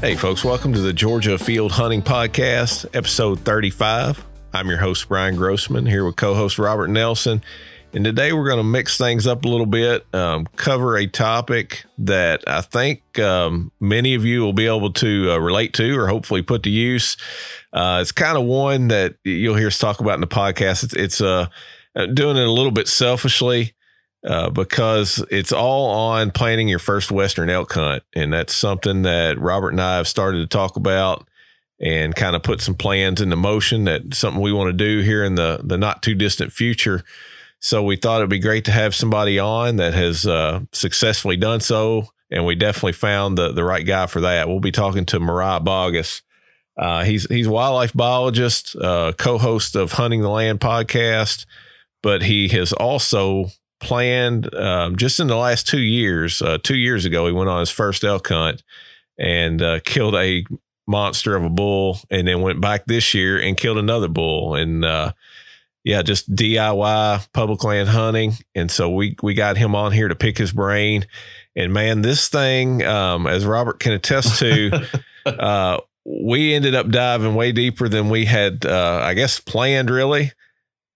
Hey, folks, welcome to the Georgia Afield Hunting Podcast, episode 35. I'm your host, Brian Grossman, here with co host Robert Nelson. And today we're going to mix things up a little bit, um, cover a topic that I think um, many of you will be able to uh, relate to or hopefully put to use. Uh, it's kind of one that you'll hear us talk about in the podcast. It's, it's uh, doing it a little bit selfishly uh, because it's all on planning your first Western elk hunt. And that's something that Robert and I have started to talk about and kind of put some plans into motion that something we want to do here in the, the not too distant future. So we thought it'd be great to have somebody on that has uh, successfully done so. And we definitely found the, the right guy for that. We'll be talking to Mariah Boggess. Uh, he's he's wildlife biologist, uh, co-host of Hunting the Land podcast, but he has also planned um, just in the last two years. Uh, two years ago, he went on his first elk hunt and uh, killed a monster of a bull, and then went back this year and killed another bull. And uh, yeah, just DIY public land hunting. And so we we got him on here to pick his brain. And man, this thing, um, as Robert can attest to, uh, we ended up diving way deeper than we had, uh, I guess, planned really.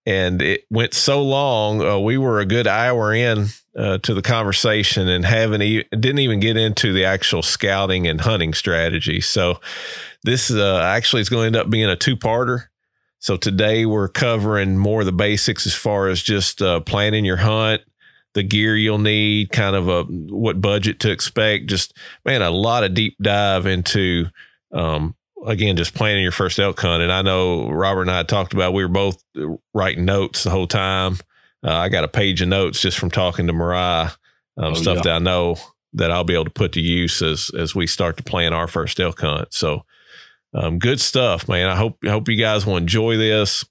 And it went so long. Uh, we were a good hour in uh, to the conversation and haven't e- didn't even get into the actual scouting and hunting strategy. So this uh, actually is going to end up being a two parter. So today we're covering more of the basics as far as just uh, planning your hunt, the gear you'll need, kind of a what budget to expect. Just man, a lot of deep dive into um, again just planning your first elk hunt. And I know Robert and I talked about we were both writing notes the whole time. Uh, I got a page of notes just from talking to Mariah, um, oh, stuff yeah. that I know that I'll be able to put to use as as we start to plan our first elk hunt. So um, good stuff, man. I hope hope you guys will enjoy this.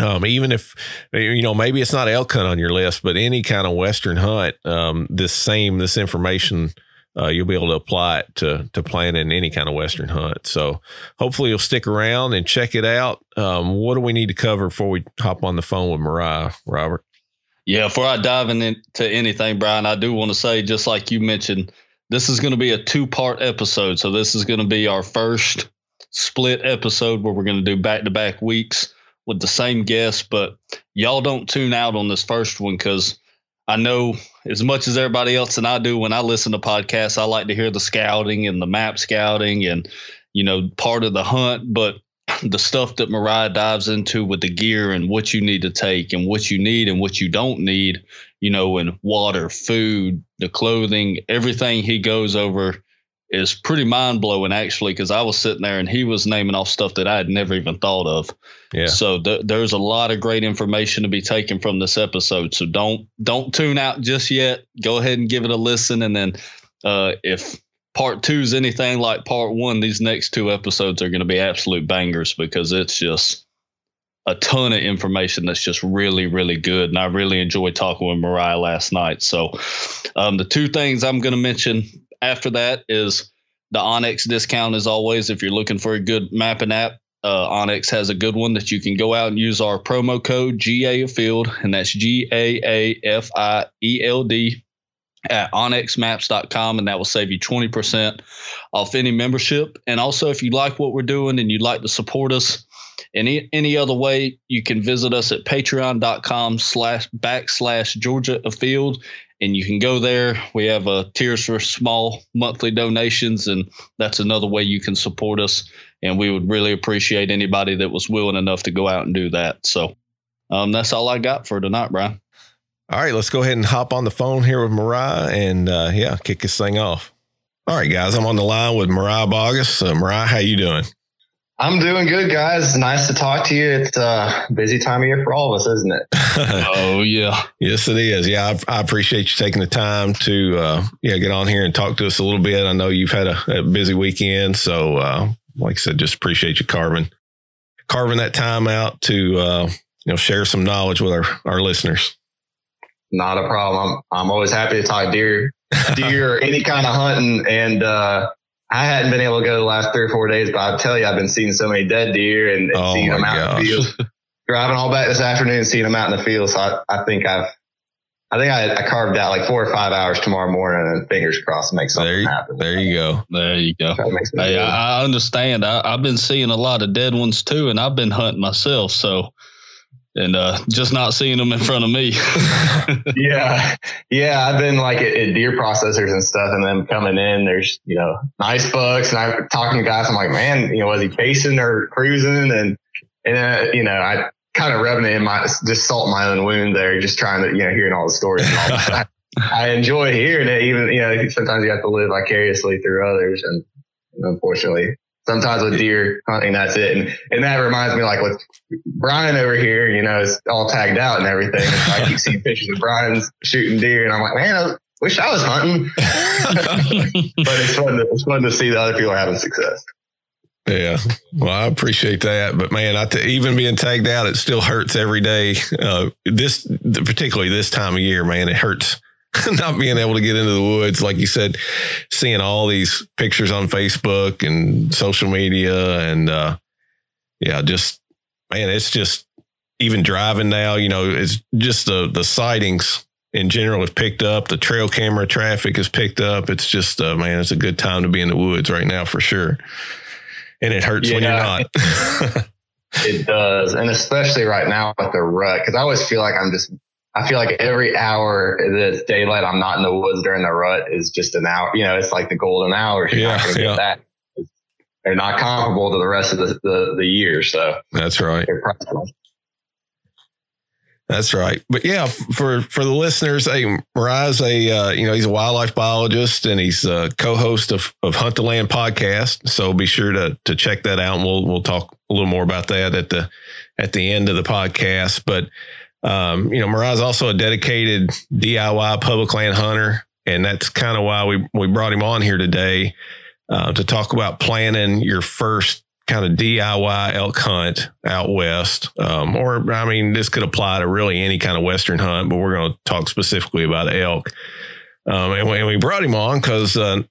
Um, even if you know maybe it's not elk hunt on your list, but any kind of western hunt, um, this same this information uh, you'll be able to apply it to to planning any kind of western hunt. So hopefully you'll stick around and check it out. Um, what do we need to cover before we hop on the phone with Mariah, Robert? Yeah, before I dive into anything, Brian, I do want to say just like you mentioned, this is going to be a two part episode. So this is going to be our first split episode where we're going to do back to back weeks with the same guest. But y'all don't tune out on this first one because I know as much as everybody else and I do when I listen to podcasts, I like to hear the scouting and the map scouting and, you know, part of the hunt. But the stuff that Mariah dives into with the gear and what you need to take and what you need and what you don't need, you know, and water, food, the clothing, everything he goes over is pretty mind blowing actually because I was sitting there and he was naming off stuff that I had never even thought of. Yeah. So th- there's a lot of great information to be taken from this episode. So don't don't tune out just yet. Go ahead and give it a listen, and then uh, if part two is anything like part one, these next two episodes are going to be absolute bangers because it's just a ton of information that's just really really good and i really enjoyed talking with Mariah last night so um, the two things i'm going to mention after that is the onX discount as always. If you're looking for a good mapping app, uh, onX has a good one that you can go out and use our promo code GA Afield, and that's G A A F I E L D at onxmaps.com, and that will save you 20% off any membership. And also, if you like what we're doing and you'd like to support us any any other way, you can visit us at patreon.com slash backslash Georgia Afield and you can go there. We have a tiers for small monthly donations, and that's another way you can support us. And we would really appreciate anybody that was willing enough to go out and do that. So um, that's all I got for tonight, Brian. All right, let's go ahead and hop on the phone here with Mariah and uh, yeah, kick this thing off. All right, guys, I'm on the line with Mariah Boggess. Uh, Moriah, how you doing? I'm doing good, guys. Nice to talk to you. It's a busy time of year for all of us, isn't it? oh yeah, yes, it is. Yeah, I, I, appreciate you taking the time to uh, yeah get on here and talk to us a little bit. I know you've had a, a busy weekend, so uh, like I said, just appreciate you carving carving that time out to uh, you know share some knowledge with our our listeners. Not a problem. I'm I'm always happy to talk deer, deer or any kind of hunting, and uh, I hadn't been able to go the last three or four days, but I tell you, I've been seeing so many dead deer and, and oh seeing them out gosh. in the field. Driving all back this afternoon, seeing them out in the field. So I, I think I've I think I, I, carved out like four or five hours tomorrow morning and fingers crossed to make something there you, happen. There you go. There you go. Hey, I, I, understand. I, I've been seeing a lot of dead ones too, and I've been hunting myself. So and uh, just not seeing them in front of me. yeah, yeah, I've been like at, at, deer processors and stuff, and then coming in, there's you know nice bucks, and I'm talking to guys. I'm like, man, you know, was he chasing or cruising? And and uh, you know, I kind of rubbing it in my just salt my own wound there, just trying to you know hearing all the stories. And all that. I enjoy hearing it, even you know sometimes you have to live vicariously through others, and unfortunately sometimes with deer hunting, that's it. And, and that reminds me, like with Brian over here, you know, is all tagged out and everything. And I keep seeing pictures of Brian's shooting deer, and I'm like, man, I wish I was hunting. but it's fun. To, it's fun to see the other people having success. Yeah, well, I appreciate that, but man, I t- even being tagged out, it still hurts every day. Uh, this, particularly this time of year, man, it hurts not being able to get into the woods, like you said, seeing all these pictures on Facebook and social media, and uh, yeah, just man, it's just even driving now. You know, it's just the the sightings in general have picked up. The trail camera traffic has picked up. It's just uh, man, it's a good time to be in the woods right now for sure. And it hurts yeah, when you're not. it does, and especially right now with the rut, because I always feel like I'm just I feel like every hour that's daylight, I'm not in the woods during the rut is just an hour. You know, it's like the golden hours. You're yeah, yeah. get that. They're not comparable to the rest of the, the, the year. So that's right. That's right. But yeah, for for the listeners, hey, Mariah's a uh, you know he's a wildlife biologist and he's a co-host of of Hunt the Land podcast. So be sure to to check that out, and we'll we'll talk a little more about that at the at the end of the podcast. But um, you know, Mariah's also a dedicated DIY public land hunter, and that's kind of why we we brought him on here today uh, to talk about planning your first kind of DIY elk hunt out west. Um, or I mean, this could apply to really any kind of western hunt, but we're going to talk specifically about elk. Um, and, we, and, we, brought him on because uh,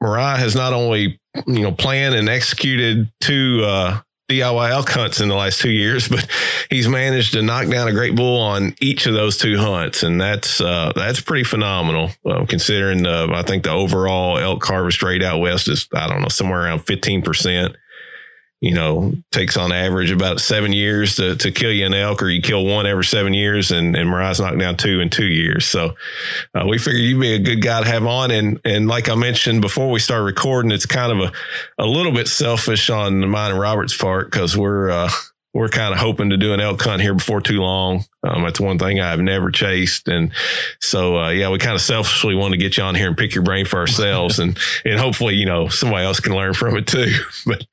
Mariah has not only you know planned and executed two uh, DIY elk hunts in the last two years, but he's managed to knock down a great bull on each of those two hunts, and that's uh, that's pretty phenomenal. Uh, considering I think the overall elk harvest rate out west is I don't know somewhere around fifteen percent you know, takes on average about seven years to, to kill you an elk, or you kill one every seven years, and, and Mariah's knocked down two in two years. So uh, we figured you'd be a good guy to have on. And and like I mentioned before we start recording, it's kind of a, a little bit selfish on mine and Robert's part because we're uh, we're kind of hoping to do an elk hunt here before too long. Um, that's one thing I've never chased, and so uh, yeah, we kind of selfishly want to get you on here and pick your brain for ourselves, and and hopefully you know somebody else can learn from it too. but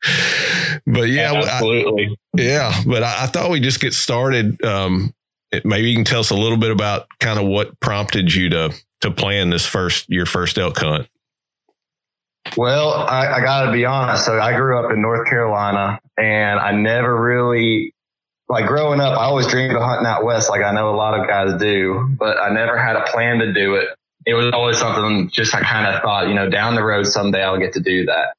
but yeah, absolutely, I, yeah. But I, I, thought we just get started. Um, it, maybe you can tell us a little bit about kind of what prompted you to to plan this first your first elk hunt. Well, I, I got to be honest. So I grew up in North Carolina, and I never really like growing up. I always dreamed of hunting out west, like I know a lot of guys do, but I never had a plan to do it. It was always something just I kind of thought, you know, down the road someday I'll get to do that.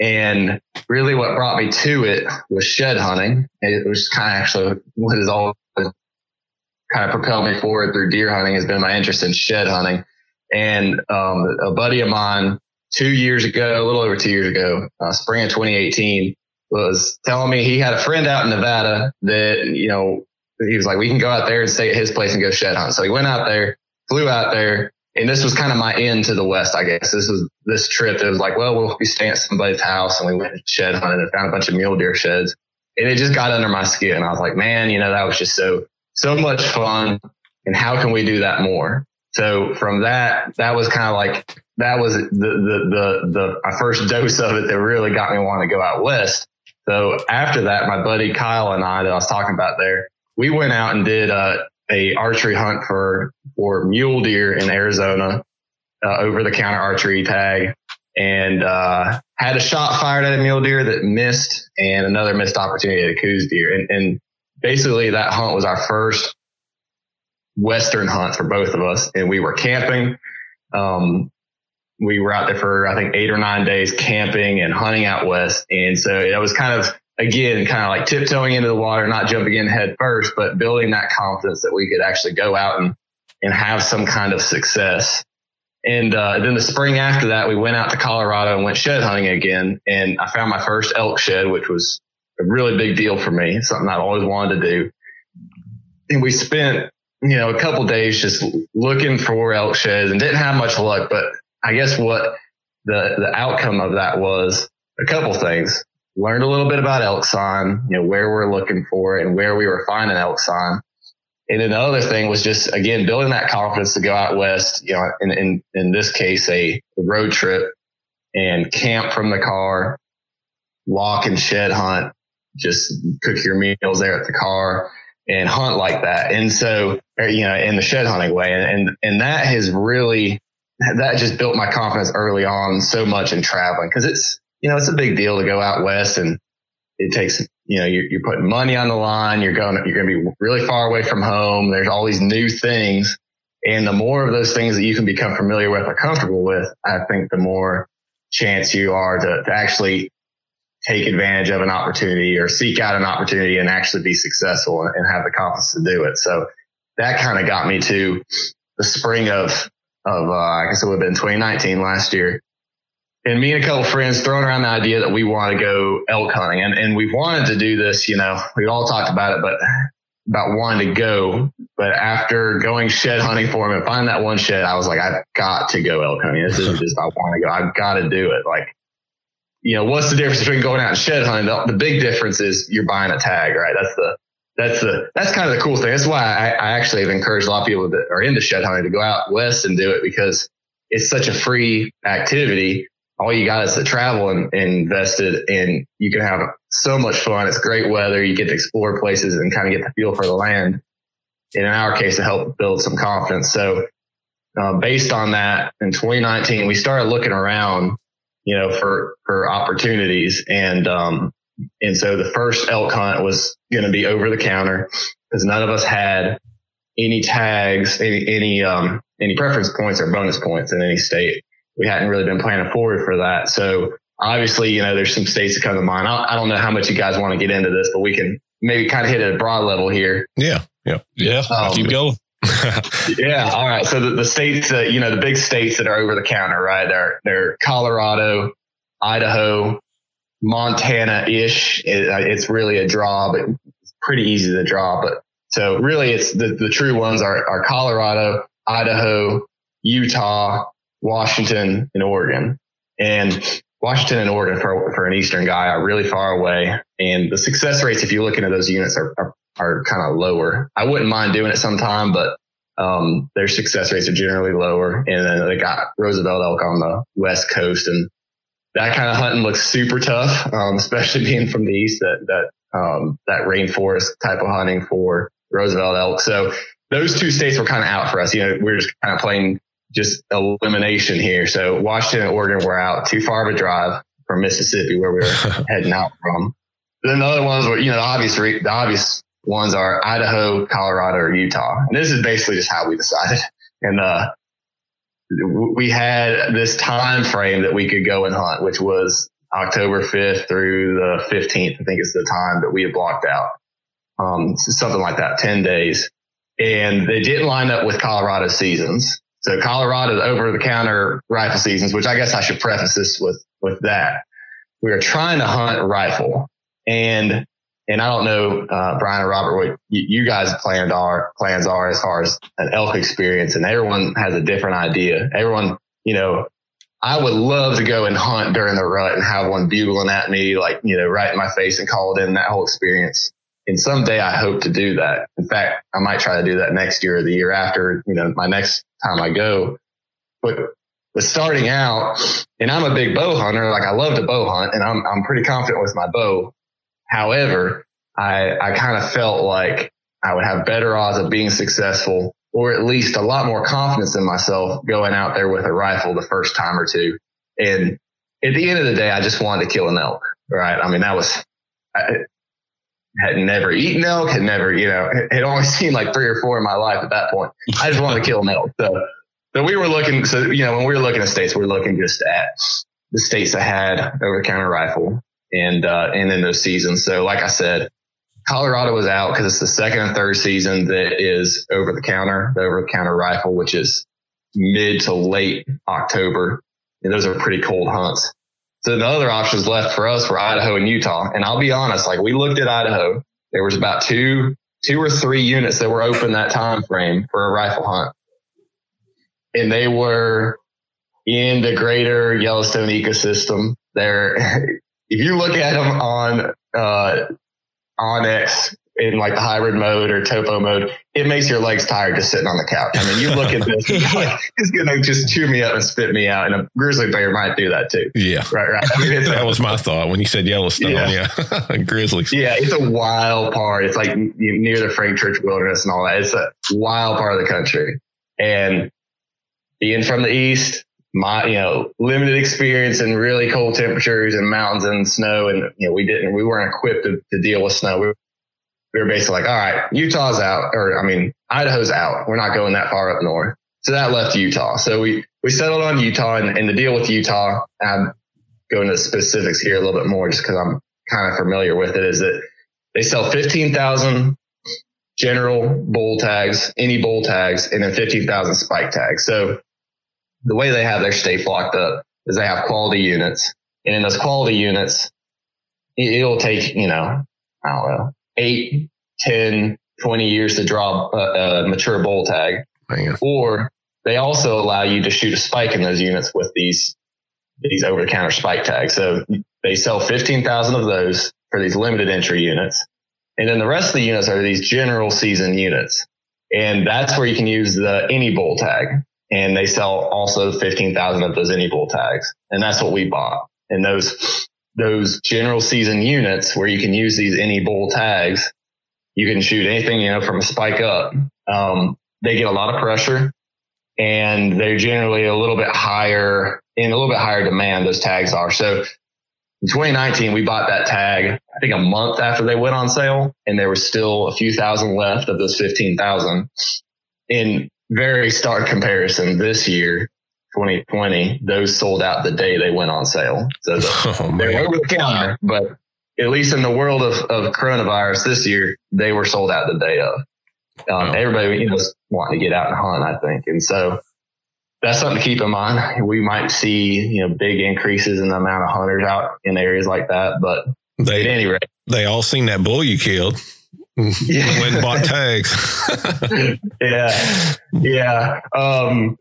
And really, what brought me to it was shed hunting. It was kind of actually what has always kind of propelled me forward through deer hunting has been my interest in shed hunting. And um, a buddy of mine two years ago, a little over two years ago, uh, spring of 2018, was telling me he had a friend out in Nevada that, you know, he was like, we can go out there and stay at his place and go shed hunt. So he went out there, flew out there, and this was kind of my end to the west, I guess. This was this trip. It was like, well, we'll be staying at somebody's house, and we went shed hunting and found a bunch of mule deer sheds, and it just got under my skin. I was like, man, you know, that was just so so much fun, and how can we do that more? So from that, that was kind of like that was the, the, the, the, my first dose of it that really got me wanting to go out west. So after that, my buddy Kyle and I that I was talking about there, we went out and did a, a archery hunt for, for mule deer in Arizona, uh, over the counter archery tag and, uh, had a shot fired at a mule deer that missed and another missed opportunity at a Coues deer. And, and basically that hunt was our first Western hunt for both of us. And we were camping. Um, we were out there for I think eight or nine days camping and hunting out west, and so it was kind of again kind of like tiptoeing into the water, not jumping in head first, but building that confidence that we could actually go out and and have some kind of success. And uh, then the spring after that, we went out to Colorado and went shed hunting again. And I found my first elk shed, which was a really big deal for me, something I always wanted to do. And we spent, you know, a couple days just looking for elk sheds and didn't have much luck. But I guess what the, the outcome of that was a couple things. Learned a little bit about elk sign, you know, where we're looking for and where we were finding elk sign. And then the other thing was just again building that confidence to go out west. You know, in in, in this case, a road trip and camp from the car, walk and shed hunt, just cook your meals there at the car and hunt like that. And so, er, you know, in the shed hunting way, and and, and that has really that just built my confidence early on so much in traveling because it's you know it's a big deal to go out west and it takes you know, you're, you're putting money on the line. You're going, you're going to be really far away from home. There's all these new things. And the more of those things that you can become familiar with or comfortable with, I think the more chance you are to, to actually take advantage of an opportunity or seek out an opportunity and actually be successful and have the confidence to do it. So that kind of got me to the spring of, of, uh, I guess it would have been 2019 last year and me and a couple friends throwing around the idea that we want to go elk hunting and, and we've wanted to do this, you know, we all talked about it, but about wanting to go. But after going shed hunting for him and finding that one shed, I was like, I've got to go elk hunting. This isn't just I want to go. I've got to do it. Like, you know, what's the difference between going out and shed hunting? The, the big difference is you're buying a tag, right? That's the that's the that's kind of the cool thing. That's why I, I actually have encouraged a lot of people that are into shed hunting to go out west and do it because it's such a free activity all you got is the travel and, and invested and you can have so much fun. It's great weather. You get to explore places and kind of get the feel for the land. And in our case, to help build some confidence. So, uh, based on that, in 2019, we started looking around, you know, for, for opportunities. And, um, and so the first elk hunt was going to be over the counter because none of us had any tags, any, any, um, any preference points or bonus points in any state we hadn't really been planning forward for that. So obviously, you know, there's some states that come to mind. I, I don't know how much you guys want to get into this, but we can maybe kind of hit at a broad level here. Yeah. Yeah. Yeah. Um, keep going. yeah. All right. So the, the states that, you know, the big states that are over the counter, right? They're, they're Colorado, Idaho, Montana ish. It, it's really a draw, but pretty easy to draw. But so really it's the, the true ones are, are Colorado, Idaho, Utah, Washington and Oregon. And Washington and Oregon for, for an Eastern guy are really far away. And the success rates, if you look into those units, are, are, are kind of lower. I wouldn't mind doing it sometime, but um, their success rates are generally lower. And then they got Roosevelt elk on the West Coast. And that kind of hunting looks super tough, um, especially being from the East, that, that, um, that rainforest type of hunting for Roosevelt elk. So those two states were kind of out for us. You know, we we're just kind of playing just elimination here. So Washington and Oregon were out too far of a drive from Mississippi where we were heading out from. Then the other ones were, you know, the obvious, the obvious ones are Idaho, Colorado, or Utah. And this is basically just how we decided. And, uh, we had this time frame that we could go and hunt, which was October 5th through the 15th. I think is the time that we had blocked out. Um, something like that, 10 days. And they didn't line up with Colorado seasons. So Colorado's over the counter rifle seasons, which I guess I should preface this with, with that. We are trying to hunt rifle and, and I don't know, uh, Brian and Robert, what you, you guys planned are, plans are as far as an elk experience and everyone has a different idea. Everyone, you know, I would love to go and hunt during the rut and have one bugling at me, like, you know, right in my face and call it in that whole experience. And someday I hope to do that. In fact, I might try to do that next year or the year after, you know, my next time I go. But but starting out, and I'm a big bow hunter, like I love to bow hunt and I'm I'm pretty confident with my bow. However, I I kind of felt like I would have better odds of being successful or at least a lot more confidence in myself going out there with a rifle the first time or two. And at the end of the day, I just wanted to kill an elk, right? I mean, that was, I, had never eaten elk, had never, you know, had only seen like three or four in my life at that point. I just wanted to kill an elk. So, so we were looking, so, you know, when we were looking at states, we are looking just at the states that had over the counter rifle and, uh, and in those seasons. So like I said, Colorado was out because it's the second and third season that is over the counter, the over the counter rifle, which is mid to late October. And those are pretty cold hunts. So the other options left for us were Idaho and Utah. And I'll be honest, like we looked at Idaho, there was about two, two or three units that were open that time frame for a rifle hunt. And they were in the greater Yellowstone ecosystem. They're, if you look at them on, uh, onX in like the hybrid mode or topo mode, it makes your legs tired just sitting on the couch. I mean, you look at this, like, it's going to just chew me up and spit me out. And a grizzly bear might do that too. Yeah. Right, right. I mean, that was my thought when you said Yellowstone. Yeah. yeah. Grizzlies. Yeah. It's a wild part. It's like near the Frank Church Wilderness and all that. It's a wild part of the country. And being from the East, my, you know, limited experience in really cold temperatures and mountains and snow. And, you know, we didn't, we weren't equipped to, to deal with snow. We were, we were basically like, all right, Utah's out, or I mean, Idaho's out. We're not going that far up north. So that left Utah. So we, we settled on Utah and, and the deal with Utah, I'm going into specifics here a little bit more just because I'm kind of familiar with it is that they sell 15,000 general bull tags, any bull tags, and then 15,000 spike tags. So the way they have their state flocked up is they have quality units. And in those quality units, it'll take, you know, I don't know, eight, 10, 20 years to draw a, a mature bull tag. Man. Or they also allow you to shoot a spike in those units with these, these over the counter spike tags. So they sell 15,000 of those for these limited entry units. And then the rest of the units are these general season units. And that's where you can use the any bull tag and they sell also 15,000 of those any bull tags. And that's what we bought. And those, those general season units where you can use these any bull tags, you can shoot anything, you know, from a spike up. Um, they get a lot of pressure and they're generally a little bit higher in a little bit higher demand. Those tags are. So in 2019, we bought that tag, I think a month after they went on sale and there was still a few thousand left of those 15,000. And very stark comparison this year, 2020, those sold out the day they went on sale. So the, oh, they're over the counter, but at least in the world of, of coronavirus this year, they were sold out the day of. Um, oh. Everybody, you know, was wanting to get out and hunt, I think. And so that's something to keep in mind. We might see, you know, big increases in the amount of hunters out in areas like that, but they, at any rate, they all seen that bull you killed. Yeah. Went bought tags. yeah. Yeah. Um,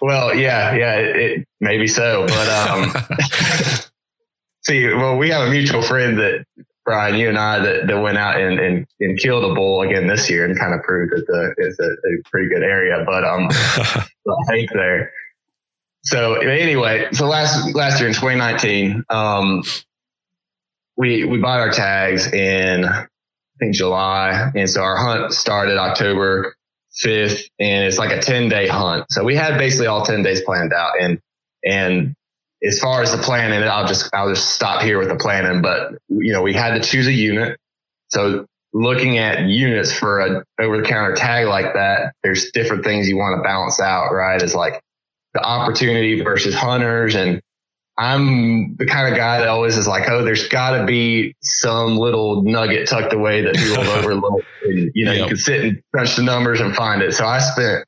well, yeah, yeah, it, it maybe so, but, um, see, well, we have a mutual friend that Brian, you and I that, that went out and, and, and killed a bull again this year and kind of proved that the, it's a, a pretty good area, but, um, I there. So anyway, so last, last year in 2019, um, we, we bought our tags in I think July. And so our hunt started October 5th and it's like a 10 day hunt. So we had basically all 10 days planned out and, and as far as the planning, I'll just, I'll just stop here with the planning, but you know, we had to choose a unit. So looking at units for a over the counter tag like that, there's different things you want to balance out, right? Is like the opportunity versus hunters and I'm the kind of guy that always is like, oh, there's got to be some little nugget tucked away that people overlook. And, you know, yep. you can sit and crunch the numbers and find it. So I spent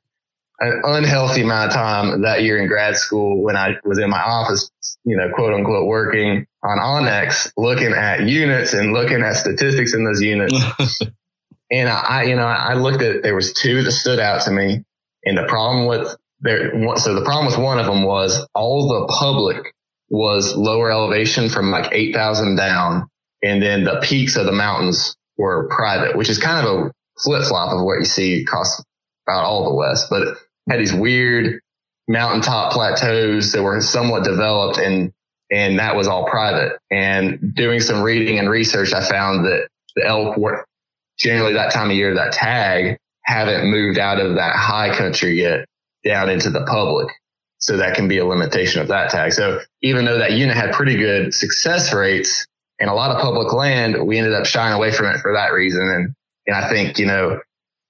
an unhealthy amount of time that year in grad school when I was in my office, you know, quote unquote, working on onX, looking at units and looking at statistics in those units. and I, you know, I looked at, there was two that stood out to me. And the problem with there, so the problem with one of them was all the public was lower elevation from like 8,000 down. And then the peaks of the mountains were private, which is kind of a flip flop of what you see across about all the West, but it had these weird mountaintop plateaus that were somewhat developed and, and that was all private. And doing some reading and research, I found that the elk were generally that time of year, that tag haven't moved out of that high country yet down into the public. So that can be a limitation of that tag. So even though that unit had pretty good success rates and a lot of public land, we ended up shying away from it for that reason. And, and I think, you know,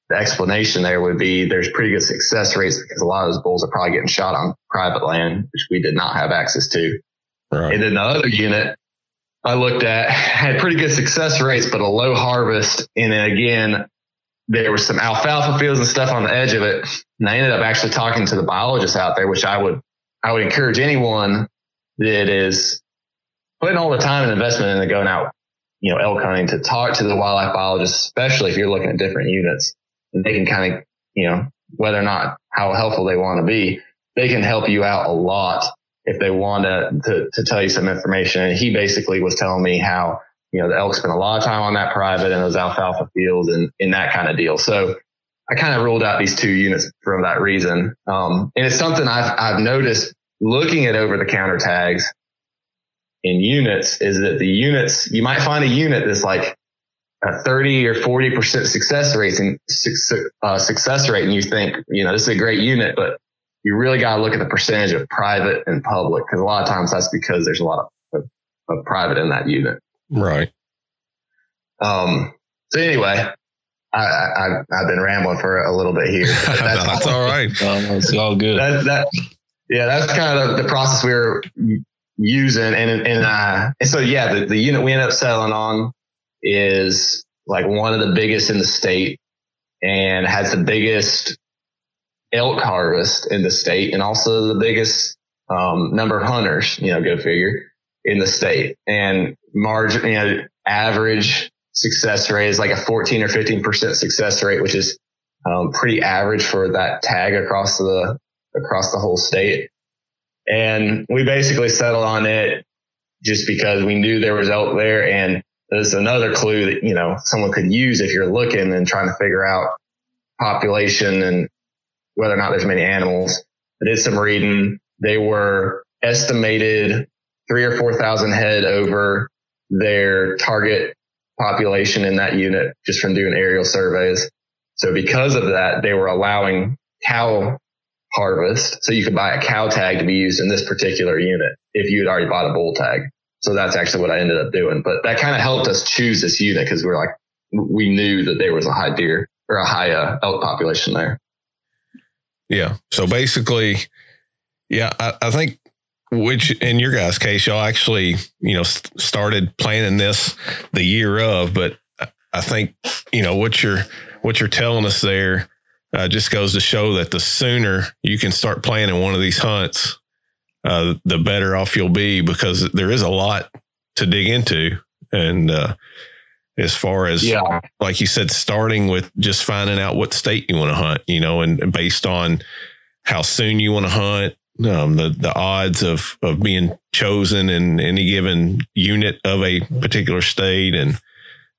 the explanation there would be there's pretty good success rates because a lot of those bulls are probably getting shot on private land, which we did not have access to. Right. And then the other unit, I looked at had pretty good success rates, but a low harvest. And then again, there was some alfalfa fields and stuff on the edge of it. And I ended up actually talking to the biologists out there, which I would, I would encourage anyone that is putting all the time and investment into going out, you know, elk hunting to talk to the wildlife biologist, especially if you're looking at different units and they can kind of, you know, whether or not how helpful they want to be, they can help you out a lot if they want to, to, to tell you some information. And he basically was telling me how, you know, the elk spent a lot of time on that private and those alfalfa fields and in that kind of deal. So I kind of ruled out these two units for that reason. Um, and it's something I've, I've noticed looking at over the counter tags in units is that the units, you might find a unit that's like a 30 or 40% success rate and uh, success rate. And you think, you know, this is a great unit, but you really got to look at the percentage of private and public because a lot of times that's because there's a lot of, of, of private in that unit. Right. Um, so anyway, I, I, have been rambling for a little bit here. That's, that's all right. it's all good. That, that, yeah, that's kind of the, the process we were using. And, and, uh, and so, yeah, the, the unit we ended up settling on is like one of the biggest in the state and has the biggest elk harvest in the state and also the biggest um, number of hunters, you know, go figure in the state and margin, you know, average success rate is like a 14 or 15% success rate, which is um, pretty average for that tag across the, across the whole state. And we basically settled on it just because we knew there was elk there. And there's another clue that, you know, someone could use if you're looking and trying to figure out population and whether or not there's many animals. I did some reading. They were estimated three or 4,000 head over their target population in that unit just from doing aerial surveys. So because of that, they were allowing cow harvest. So you could buy a cow tag to be used in this particular unit if you had already bought a bull tag. So that's actually what I ended up doing. But that kind of helped us choose this unit because we are like, we knew that there was a high deer or a high uh, elk population there. Yeah. So basically, yeah, I, I think which in your guys' case, y'all actually, you know, started planning this the year of, but I think, you know, what you're, what you're telling us there uh, just goes to show that the sooner you can start planning one of these hunts, uh, the better off you'll be because there is a lot to dig into. And, uh, as far as yeah. like you said, starting with just finding out what state you want to hunt, you know, and based on how soon you want to hunt, um, the the odds of of being chosen in any given unit of a particular state, and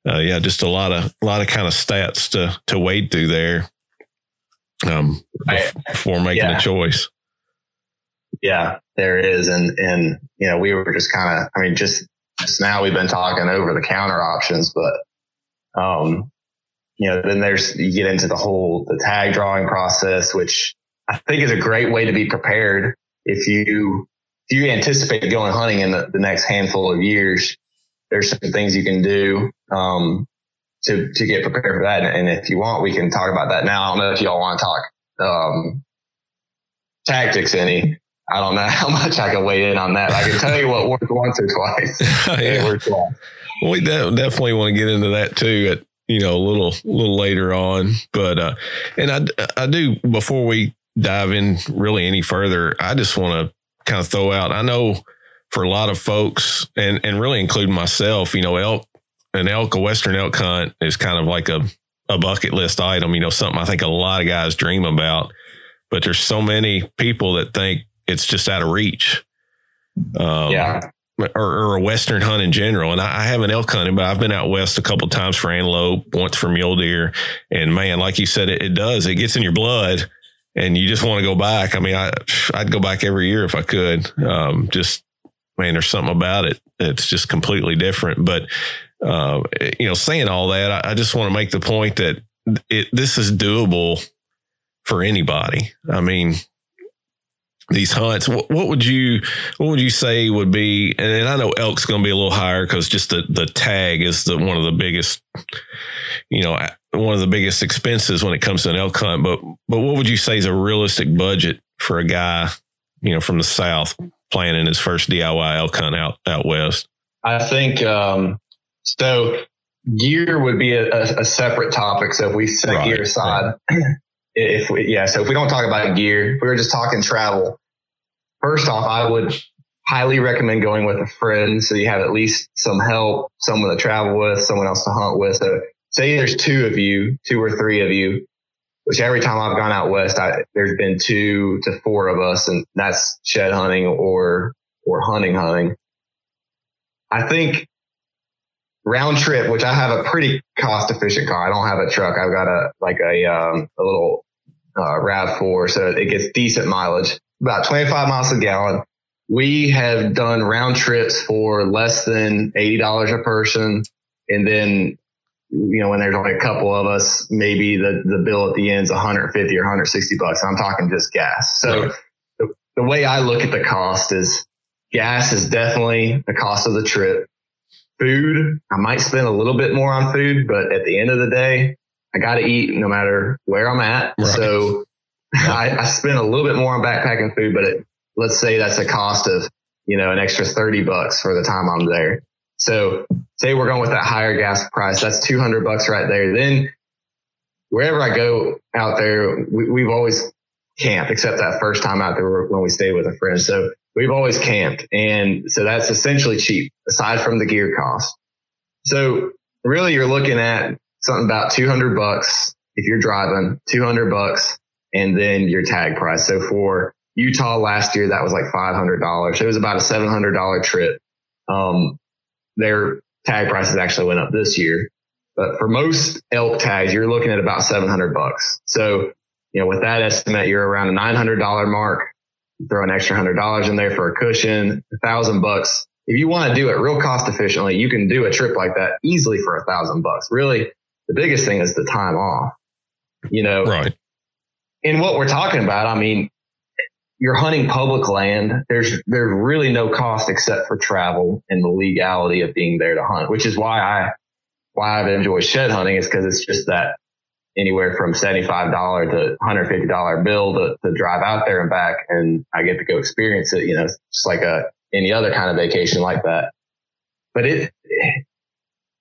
uh, yeah, just a lot of a lot of kind of stats to to wade through there um, before making yeah. a choice. Yeah, there is, and and you know we were just kind of, I mean, just just now we've been talking over the counter options, but, um, you know, then there's, you get into the whole, the tag drawing process, which I think is a great way to be prepared. If you, if you anticipate going hunting in the, the next handful of years, there's some things you can do, um, to, to get prepared for that. And if you want, we can talk about that now. I don't know if y'all want to talk, um, tactics any, I don't know how much I can weigh in on that. I can tell you what worked once or twice. yeah. worked twice. We de- definitely want to get into that too at you know a little little later on. But uh, and I I do before we dive in really any further, I just want to kind of throw out. I know for a lot of folks, and and really including myself, you know, elk an elk a western elk hunt is kind of like a a bucket list item. You know, something I think a lot of guys dream about. But there's so many people that think it's just out of reach. Um, yeah. Or, or, a western hunt in general. And I, I haven't elk hunted, but I've been out west a couple times for antelope, once for mule deer. And man, like you said, it, it does. It gets in your blood, and you just want to go back. I mean, I I'd go back every year if I could. Um, just man, there's something about it that's just completely different. But uh, you know, saying all that, I, I just want to make the point that it this is doable for anybody. I mean, these hunts what, what, would you what would you say would be and i know elk's going to be a little higher because just the the tag is the one of the biggest you know one of the biggest expenses when it comes to an elk hunt but but what would you say is a realistic budget for a guy you know from the south planning his first diy elk hunt out out west I think um, so. Gear would be a, a, a, separate topic. So if we set right, gear aside, right. if we, yeah, so if we don't talk about gear, if we were just talking travel. First off, I would highly recommend going with a friend so you have at least some help, someone to travel with, someone else to hunt with. So say there's two of you, two or three of you, which every time I've gone out west, I, there's been two to four of us, and that's shed hunting or or hunting hunting. I think round trip, which I have a pretty cost efficient car. I don't have a truck. I've got a like a um, a little uh, Rav Four, so it gets decent mileage, about 25 miles a gallon. We have done round trips for less than $80 a person. And then, you know, when there's only a couple of us, maybe the, the bill at the end is 150 or 160 bucks. I'm talking just gas. So right. the, the way I look at the cost is gas is definitely the cost of the trip. Food, I might spend a little bit more on food, but at the end of the day, I got to eat no matter where I'm at. Right. So I, I spend a little bit more on backpacking food, but it, let's say that's a cost of, you know, an extra 30 bucks for the time I'm there. So say we're going with that higher gas price. That's 200 bucks right there. Then wherever I go out there, we, have always camped except that first time out there when we stayed with a friend. So we've always camped. And so that's essentially cheap aside from the gear cost. So really you're looking at something about 200 bucks if you're driving 200 bucks and then your tag price. So for Utah last year, that was like $500. It was about a $700 trip. Um, their tag prices actually went up this year, but for most elk tags, you're looking at about 700 bucks. So, you know, with that estimate, you're around a $900 mark. You throw an extra hundred dollars in there for a cushion, a thousand bucks. If you want to do it real cost efficiently, you can do a trip like that easily for a thousand bucks. Really, the biggest thing is the time off. You know, right. In what we're talking about, I mean, you're hunting public land. There's there's really no cost except for travel and the legality of being there to hunt, which is why I why I've enjoyed shed hunting is because it's just that anywhere from seventy five dollar to hundred fifty dollar bill to, to drive out there and back, and I get to go experience it. You know, just like a any other kind of vacation like that. But it,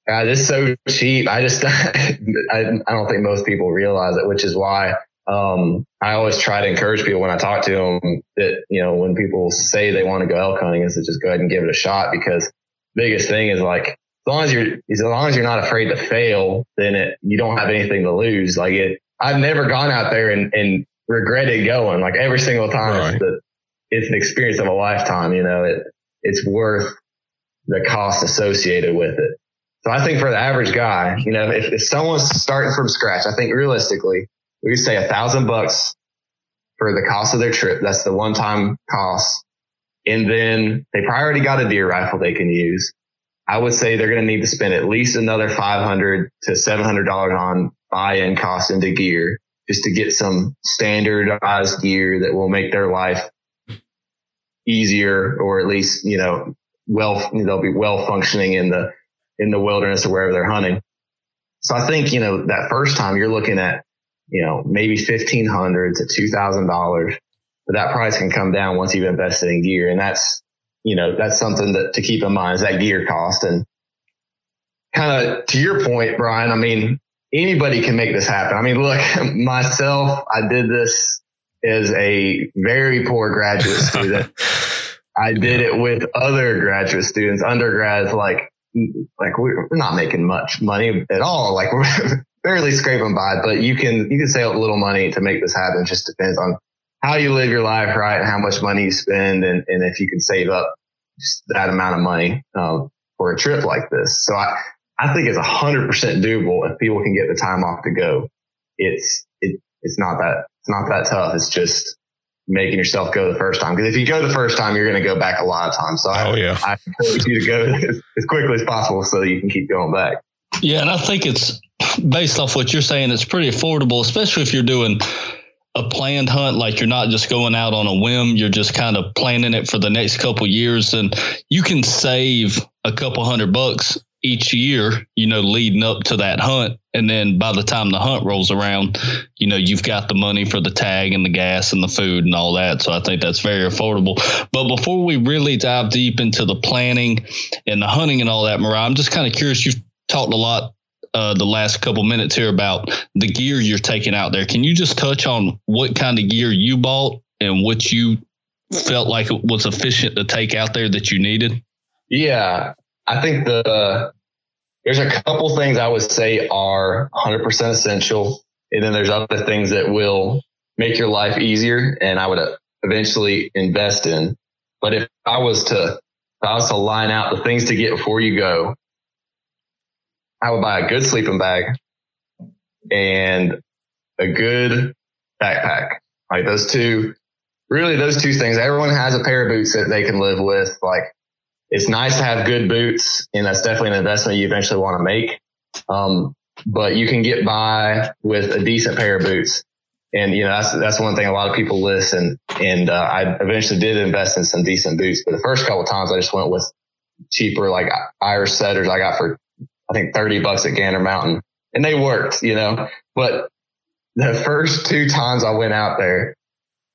it's so cheap. I just I, I don't think most people realize it, which is why um, I always try to encourage people when I talk to them that, you know, when people say they want to go elk hunting is to just go ahead and give it a shot because biggest thing is like, as long as you're, as long as you're not afraid to fail, then it, you don't have anything to lose. Like it, I've never gone out there and, and regretted going like every single time. Right. It's, the, it's an experience of a lifetime, you know, it, it's worth the cost associated with it. So I think for the average guy, you know, if, if someone's starting from scratch, I think realistically, we could say a thousand bucks for the cost of their trip. That's the one time cost. And then they probably already got a deer rifle they can use. I would say they're going to need to spend at least another 500 to $700 on buy in cost into gear just to get some standardized gear that will make their life easier or at least, you know, well, they'll be well functioning in the, in the wilderness or wherever they're hunting. So I think, you know, that first time you're looking at you know, maybe fifteen hundred to two thousand dollars. But that price can come down once you've invested in gear. And that's, you know, that's something that to keep in mind is that gear cost. And kind of to your point, Brian, I mean, anybody can make this happen. I mean, look, myself, I did this as a very poor graduate student. I did it with other graduate students, undergrads, like, like we're not making much money at all. Like we're, barely scraping by, but you can you can save a little money to make this happen. It just depends on how you live your life, right? How much money you spend, and, and if you can save up just that amount of money um, for a trip like this. So I I think it's hundred percent doable if people can get the time off to go. It's it it's not that it's not that tough. It's just making yourself go the first time. Because if you go the first time, you're going to go back a lot of times. So oh, I, yeah. I encourage you to go as quickly as possible so you can keep going back. Yeah, and I think it's based off what you're saying, it's pretty affordable, especially if you're doing a planned hunt. Like you're not just going out on a whim, you're just kind of planning it for the next couple years, and you can save a couple hundred bucks each year, you know, leading up to that hunt. And then by the time the hunt rolls around, you know, you've got the money for the tag and the gas and the food and all that. So I think that's very affordable. But before we really dive deep into the planning and the hunting and all that, Mariah, I'm just kind of curious. You've talked a lot uh, the last couple minutes here about the gear you're taking out there. Can you just touch on what kind of gear you bought and what you felt like it was efficient to take out there that you needed? Yeah, I think the there's a couple things I would say are 100% essential, and then there's other things that will make your life easier, and I would eventually invest in. But if I was to if I was to line out the things to get before you go, I would buy a good sleeping bag and a good backpack. Like those two, really those two things. Everyone has a pair of boots that they can live with. Like it's nice to have good boots and that's definitely an investment you eventually want to make. Um, but you can get by with a decent pair of boots. And, you know, that's, that's one thing a lot of people list. And, and, uh, I eventually did invest in some decent boots, but the first couple of times I just went with cheaper, like Irish setters I got for, I think 30 bucks at Gander Mountain and they worked, you know, but the first two times I went out there,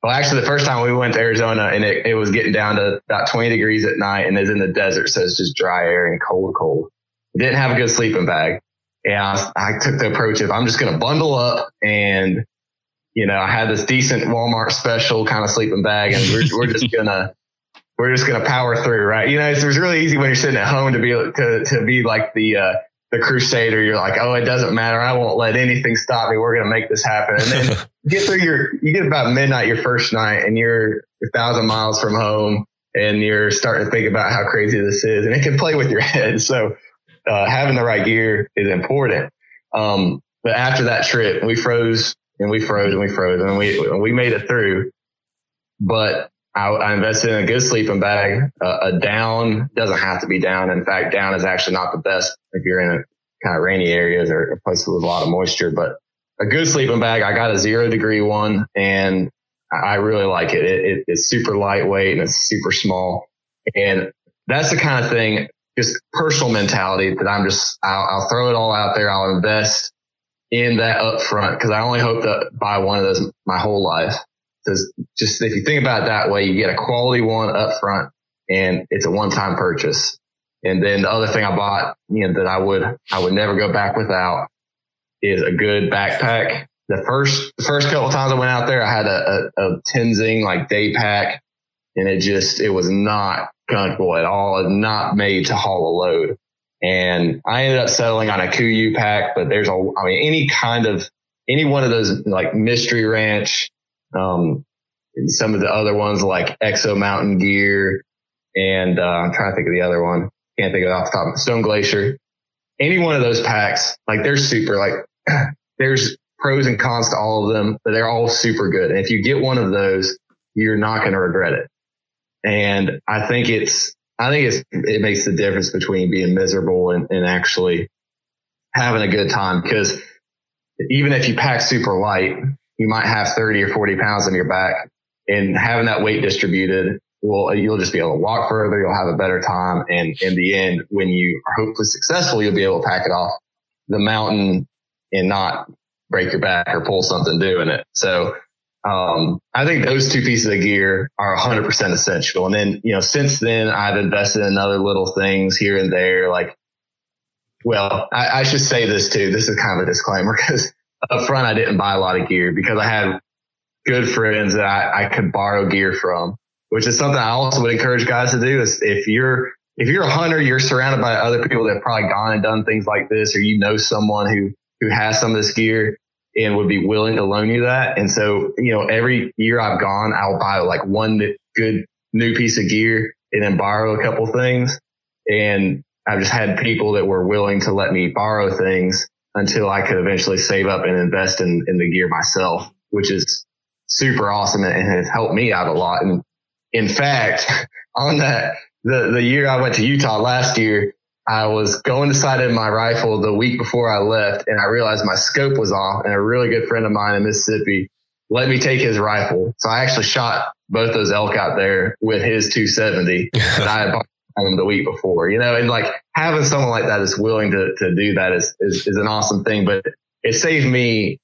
well, actually, the first time we went to Arizona and it, it was getting down to about 20 degrees at night and it's in the desert. So it's just dry air and cold, cold. Didn't have a good sleeping bag. And I, I took the approach of I'm just going to bundle up and, you know, I had this decent Walmart special kind of sleeping bag and we're, we're just going to, we're just going to power through, right? You know, it's, it's really easy when you're sitting at home to be, to, to be like the, uh, the crusader, you're like, oh, it doesn't matter. I won't let anything stop me. We're going to make this happen. And then get through your, you get about midnight your first night and you're a thousand miles from home and you're starting to think about how crazy this is and it can play with your head. So, uh, having the right gear is important. Um, but after that trip, we froze and we froze and we froze and we, we made it through. But I, I invested in a good sleeping bag. Uh, a down doesn't have to be down. In fact, down is actually not the best if you're in a kind of rainy areas or places with a lot of moisture. But a good sleeping bag, I got a zero degree one, and I really like it. it, it it's super lightweight and it's super small, and that's the kind of thing, just personal mentality that I'm just I'll, I'll throw it all out there. I'll invest in that up front because I only hope to buy one of those my whole life. Because just if you think about it that way, you get a quality one up front and it's a one time purchase. And then the other thing I bought, you know, that I would, I would never go back without is a good backpack. The first, the first couple times I went out there, I had a, a, a Tenzing like day pack and it just, it was not comfortable at all. It's not made to haul a load. And I ended up settling on a KUIU pack, but there's a, I mean, any kind of, any one of those like mystery ranch um, some of the other ones like Exo Mountain Gear, and uh, I'm trying to think of the other one. Can't think of it off the top. Stone Glacier. Any one of those packs, like they're super. Like there's pros and cons to all of them, but they're all super good. And if you get one of those, you're not going to regret it. And I think it's, I think it's, it makes the difference between being miserable and, and actually having a good time because even if you pack super light, you might have 30 or 40 pounds on your back and having that weight distributed well, you'll just be able to walk further. You'll have a better time. And in the end, when you are hopefully successful, you'll be able to pack it off the mountain and not break your back or pull something doing it. So, um, I think those two pieces of gear are 100% essential. And then, you know, since then I've invested in other little things here and there. Like, well, I, I should say this too. This is kind of a disclaimer because up front, I didn't buy a lot of gear because I had good friends that I, I could borrow gear from, which is something I also would encourage guys to do is if you're, if you're a hunter, you're surrounded by other people that have probably gone and done things like this, or you know someone who, who has some of this gear and would be willing to loan you that. And so, you know, every year I've gone, I'll buy like one good new piece of gear and then borrow a couple things. And I've just had people that were willing to let me borrow things until I could eventually save up and invest in, in the gear myself, which is super awesome and has helped me out a lot. And in fact, on that, the, the year I went to Utah last year, I was going to sight in my rifle the week before I left and I realized my scope was off and a really good friend of mine in Mississippi let me take his rifle. So I actually shot both those elk out there with his 270 that I had bought the week before, you know, and like having someone like that's willing to, to do that is, is, is an awesome thing, but it saved me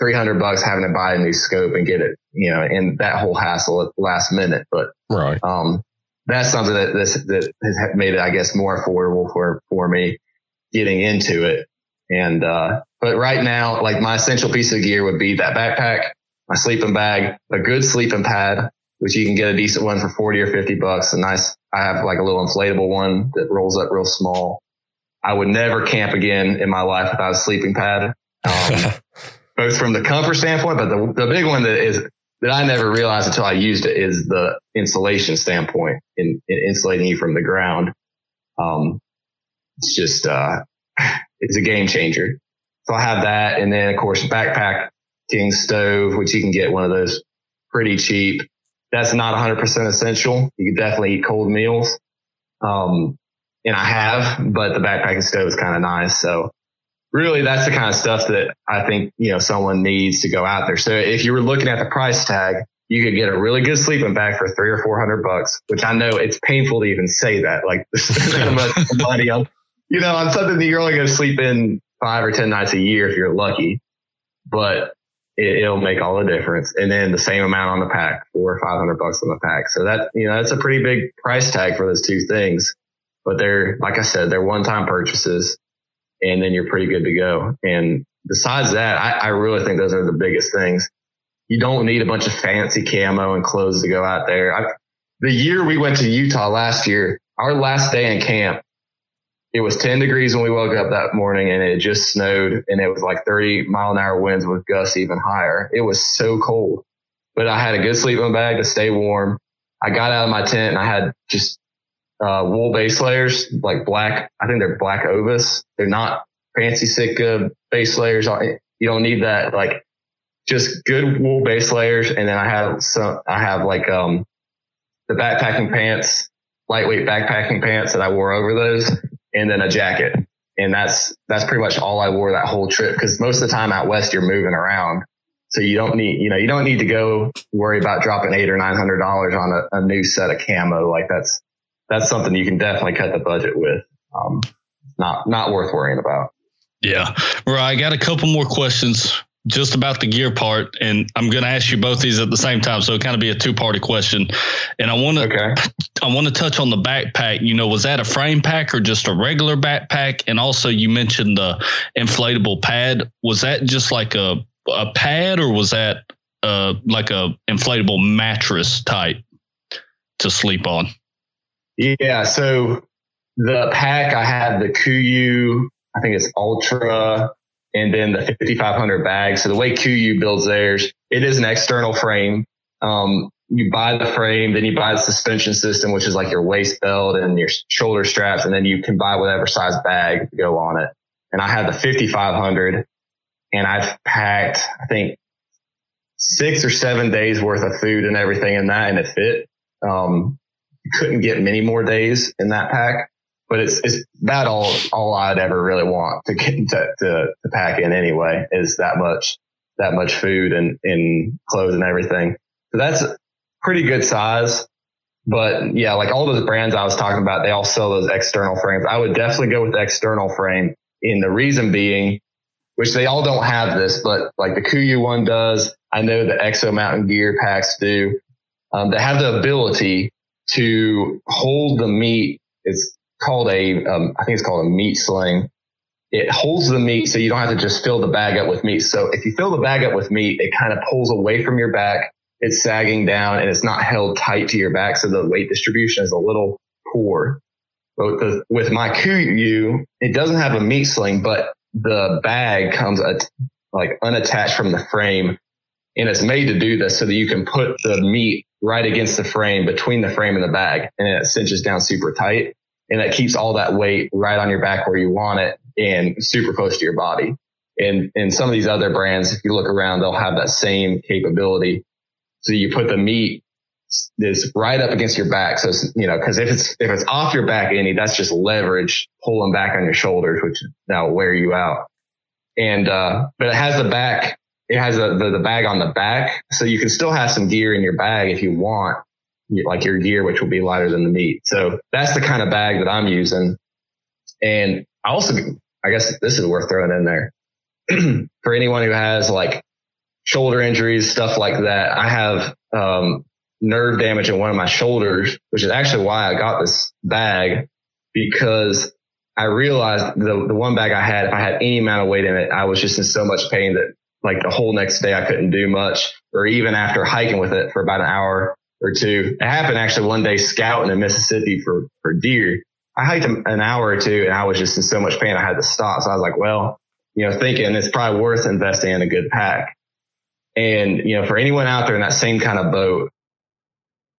300 bucks having to buy a new scope and get it, you know, and that whole hassle at the last minute. But, right. Um, that's something that this, that has made it, I guess, more affordable for, for me getting into it. And, uh, but right now, like my essential piece of gear would be that backpack, my sleeping bag, a good sleeping pad, which you can get a decent one for 40 or 50 bucks. A nice, I have like a little inflatable one that rolls up real small. I would never camp again in my life without a sleeping pad. Um, both from the comfort standpoint, but the, the big one that is that I never realized until I used it is the insulation standpoint in, in insulating you from the ground. Um, it's just, uh, it's a game changer. So I have that. And then of course, backpack king stove, which you can get one of those pretty cheap. That's not 100% essential. You can definitely eat cold meals. Um, and I have, but the backpacking stove is kind of nice. So really that's the kind of stuff that I think, you know, someone needs to go out there. So if you were looking at the price tag, you could get a really good sleeping bag for three or four hundred bucks, which I know it's painful to even say that. Like that much money on, you know, on something that you're only going to sleep in five or 10 nights a year if you're lucky, but it, will make all the difference. And then the same amount on the pack, four or 500 bucks on the pack. So that, you know, that's a pretty big price tag for those two things, but they're, like I said, they're one time purchases and then you're pretty good to go. And besides that, I, I really think those are the biggest things. You don't need a bunch of fancy camo and clothes to go out there. I, the year we went to Utah last year, our last day in camp, it was 10 degrees when we woke up that morning and it just snowed and it was like 30 mile an hour winds with gusts even higher. It was so cold, but I had a good sleeping bag to stay warm. I got out of my tent and I had just uh, wool base layers, like black. I think they're black Ovis. They're not fancy Sitka base layers. You don't need that. Like just good wool base layers. And then I have some, I have like, um, the backpacking pants, lightweight backpacking pants that I wore over those and then a jacket. And that's, that's pretty much all I wore that whole trip. Cause most of the time out west, you're moving around. So you don't need, you know, you don't need to go worry about dropping eight or nine hundred dollars on a, a new set of camo. Like that's, that's something you can definitely cut the budget with. Um, not not worth worrying about. Yeah, right. I got a couple more questions just about the gear part, and I'm going to ask you both these at the same time, so it kind of be a two party question. And I want to okay. I want to touch on the backpack. You know, was that a frame pack or just a regular backpack? And also, you mentioned the inflatable pad. Was that just like a a pad, or was that uh, like a inflatable mattress type to sleep on? Yeah. So the pack, I had the Kuiu, I think it's Ultra, and then the 5500 bag. So the way Kuiu builds theirs, it is an external frame. Um, you buy the frame, then you buy the suspension system, which is like your waist belt and your shoulder straps, and then you can buy whatever size bag to go on it. And I had the 5500 and I've packed, I think six or seven days worth of food and everything in that and it fit. Um, couldn't get many more days in that pack, but it's, it's about all, all I'd ever really want to get to, to, to pack in anyway is that much, that much food and, and clothes and everything. So that's pretty good size. But yeah, like all those brands I was talking about, they all sell those external frames. I would definitely go with the external frame. In the reason being, which they all don't have this, but like the Kuiu one does. I know the Exo Mountain Gear packs do. Um, they have the ability to hold the meat. It's called a, um, I think it's called a meat sling. It holds the meat so you don't have to just fill the bag up with meat. So if you fill the bag up with meat, it kind of pulls away from your back. It's sagging down and it's not held tight to your back. So the weight distribution is a little poor. But the, with my Kuiu, it doesn't have a meat sling, but the bag comes at, like unattached from the frame and it's made to do this so that you can put the meat right against the frame between the frame and the bag and it cinches down super tight and that keeps all that weight right on your back where you want it and super close to your body. And, and some of these other brands, if you look around, they'll have that same capability. So you put the meat is right up against your back. So, you know, cause if it's, if it's off your back any, that's just leverage pulling back on your shoulders, which now wear you out. And, uh, but it has the back it has a, the, the bag on the back. So you can still have some gear in your bag if you want, like your gear, which will be lighter than the meat. So that's the kind of bag that I'm using. And I also, I guess this is worth throwing in there for anyone who has like shoulder injuries, stuff like that. I have, um, nerve damage in one of my shoulders, which is actually why I got this bag because I realized the, the one bag I had, if I had any amount of weight in it, I was just in so much pain that like the whole next day I couldn't do much or even after hiking with it for about an hour or two. It happened actually one day scouting in Mississippi for, for deer. I hiked an hour or two and I was just in so much pain I had to stop. So I was like, well, you know, thinking it's probably worth investing in a good pack. And, you know, for anyone out there in that same kind of boat,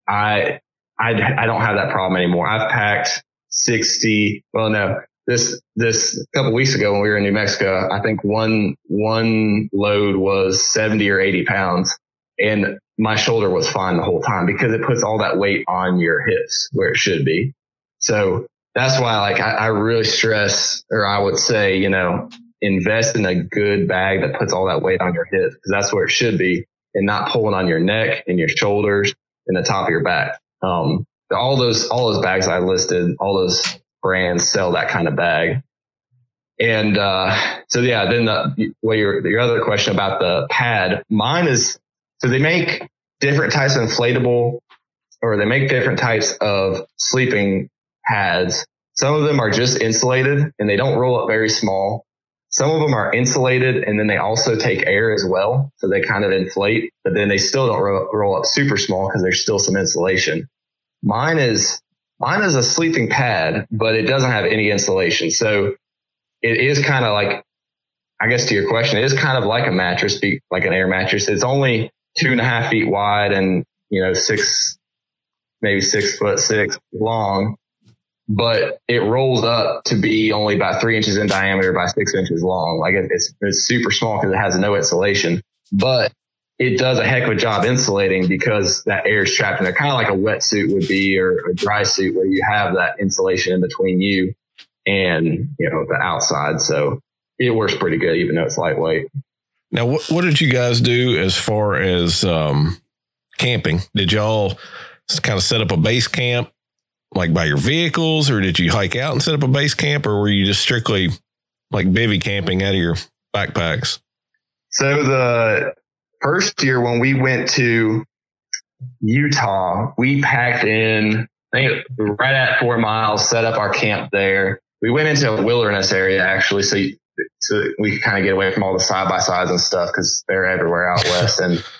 I, I, I don't have that problem anymore. I've packed 60. Well, no, this, this couple weeks ago when we were in New Mexico, I think one, one load was 70 or 80 pounds and my shoulder was fine the whole time because it puts all that weight on your hips where it should be. So that's why like I, I really stress or I would say, you know, invest in a good bag that puts all that weight on your hips because that's where it should be and not pulling on your neck and your shoulders and the top of your back. Um, all those, all those bags I listed, all those brands sell that kind of bag. And, uh, so yeah, then the, well, your, your other question about the pad, mine is, so they make different types of inflatable or they make different types of sleeping pads. Some of them are just insulated and they don't roll up very small. Some of them are insulated and then they also take air as well. So they kind of inflate, but then they still don't roll, roll up super small because there's still some insulation. Mine is, mine is a sleeping pad, but it doesn't have any insulation. So it is kind of like, I guess to your question, it is kind of like a mattress, like an air mattress. It's only two and a half feet wide and, you know, six, maybe six foot six long but it rolls up to be only about three inches in diameter by six inches long. Like it's, it's super small because it has no insulation, but it does a heck of a job insulating because that air is trapped in there, kind of like a wetsuit would be or a dry suit where you have that insulation in between you and, you know, the outside. So it works pretty good, even though it's lightweight. Now, what, what did you guys do as far as, um, camping? Did y'all kind of set up a base camp like by your vehicles, or did you hike out and set up a base camp, or were you just strictly like bivy camping out of your backpacks? So the first year when we went to Utah, we packed in, I think right at four miles, set up our camp there. We went into a wilderness area actually, so so we kind of get away from all the side by sides and stuff because they're everywhere out west and.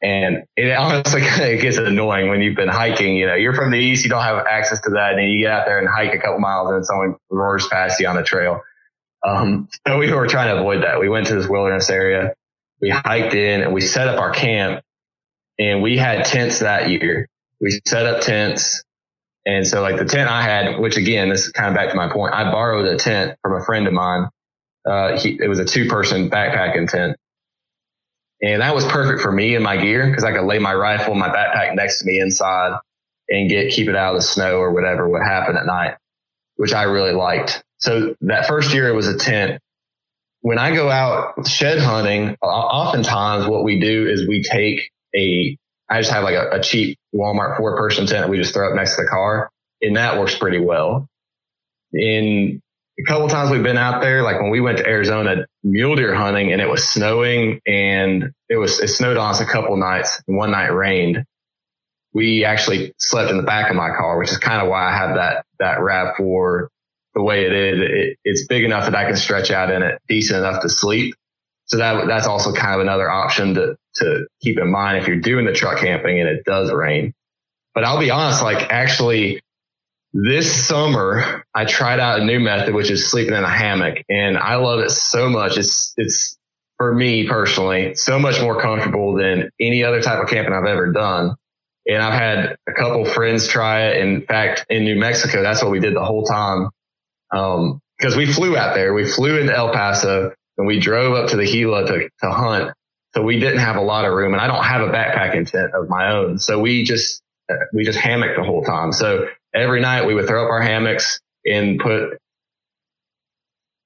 And it honestly kind of gets annoying when you've been hiking. You know, you're from the east, you don't have access to that, and you get out there and hike a couple miles, and someone roars past you on the trail. Um, so we were trying to avoid that. We went to this wilderness area, we hiked in, and we set up our camp. And we had tents that year. We set up tents. And so like the tent I had, which again, this is kind of back to my point. I borrowed a tent from a friend of mine. Uh, he, it was a two person backpacking tent. And that was perfect for me and my gear because I could lay my rifle my backpack next to me inside and get, keep it out of the snow or whatever would happen at night, which I really liked. So that first year it was a tent. When I go out shed hunting, oftentimes what we do is we take a, I just have like a, a cheap Walmart four person tent that we just throw up next to the car and that works pretty well. In a couple times we've been out there, like when we went to Arizona mule deer hunting and it was snowing and it was, it snowed on us a couple nights and one night rained. We actually slept in the back of my car, which is kind of why I have that, that RAV4 the way it is. It, it's big enough that I can stretch out in it decent enough to sleep. So that, that's also kind of another option to, to keep in mind if you're doing the truck camping and it does rain. But I'll be honest, like actually this summer, I tried out a new method, which is sleeping in a hammock, and I love it so much. It's it's for me personally so much more comfortable than any other type of camping I've ever done. And I've had a couple friends try it. In fact, in New Mexico, that's what we did the whole time. Um, cause we flew out there. We flew into El Paso and we drove up to the Gila to, to hunt. So we didn't have a lot of room and I don't have a backpacking tent of my own. So we just, we just hammocked the whole time. So every night we would throw up our hammocks and put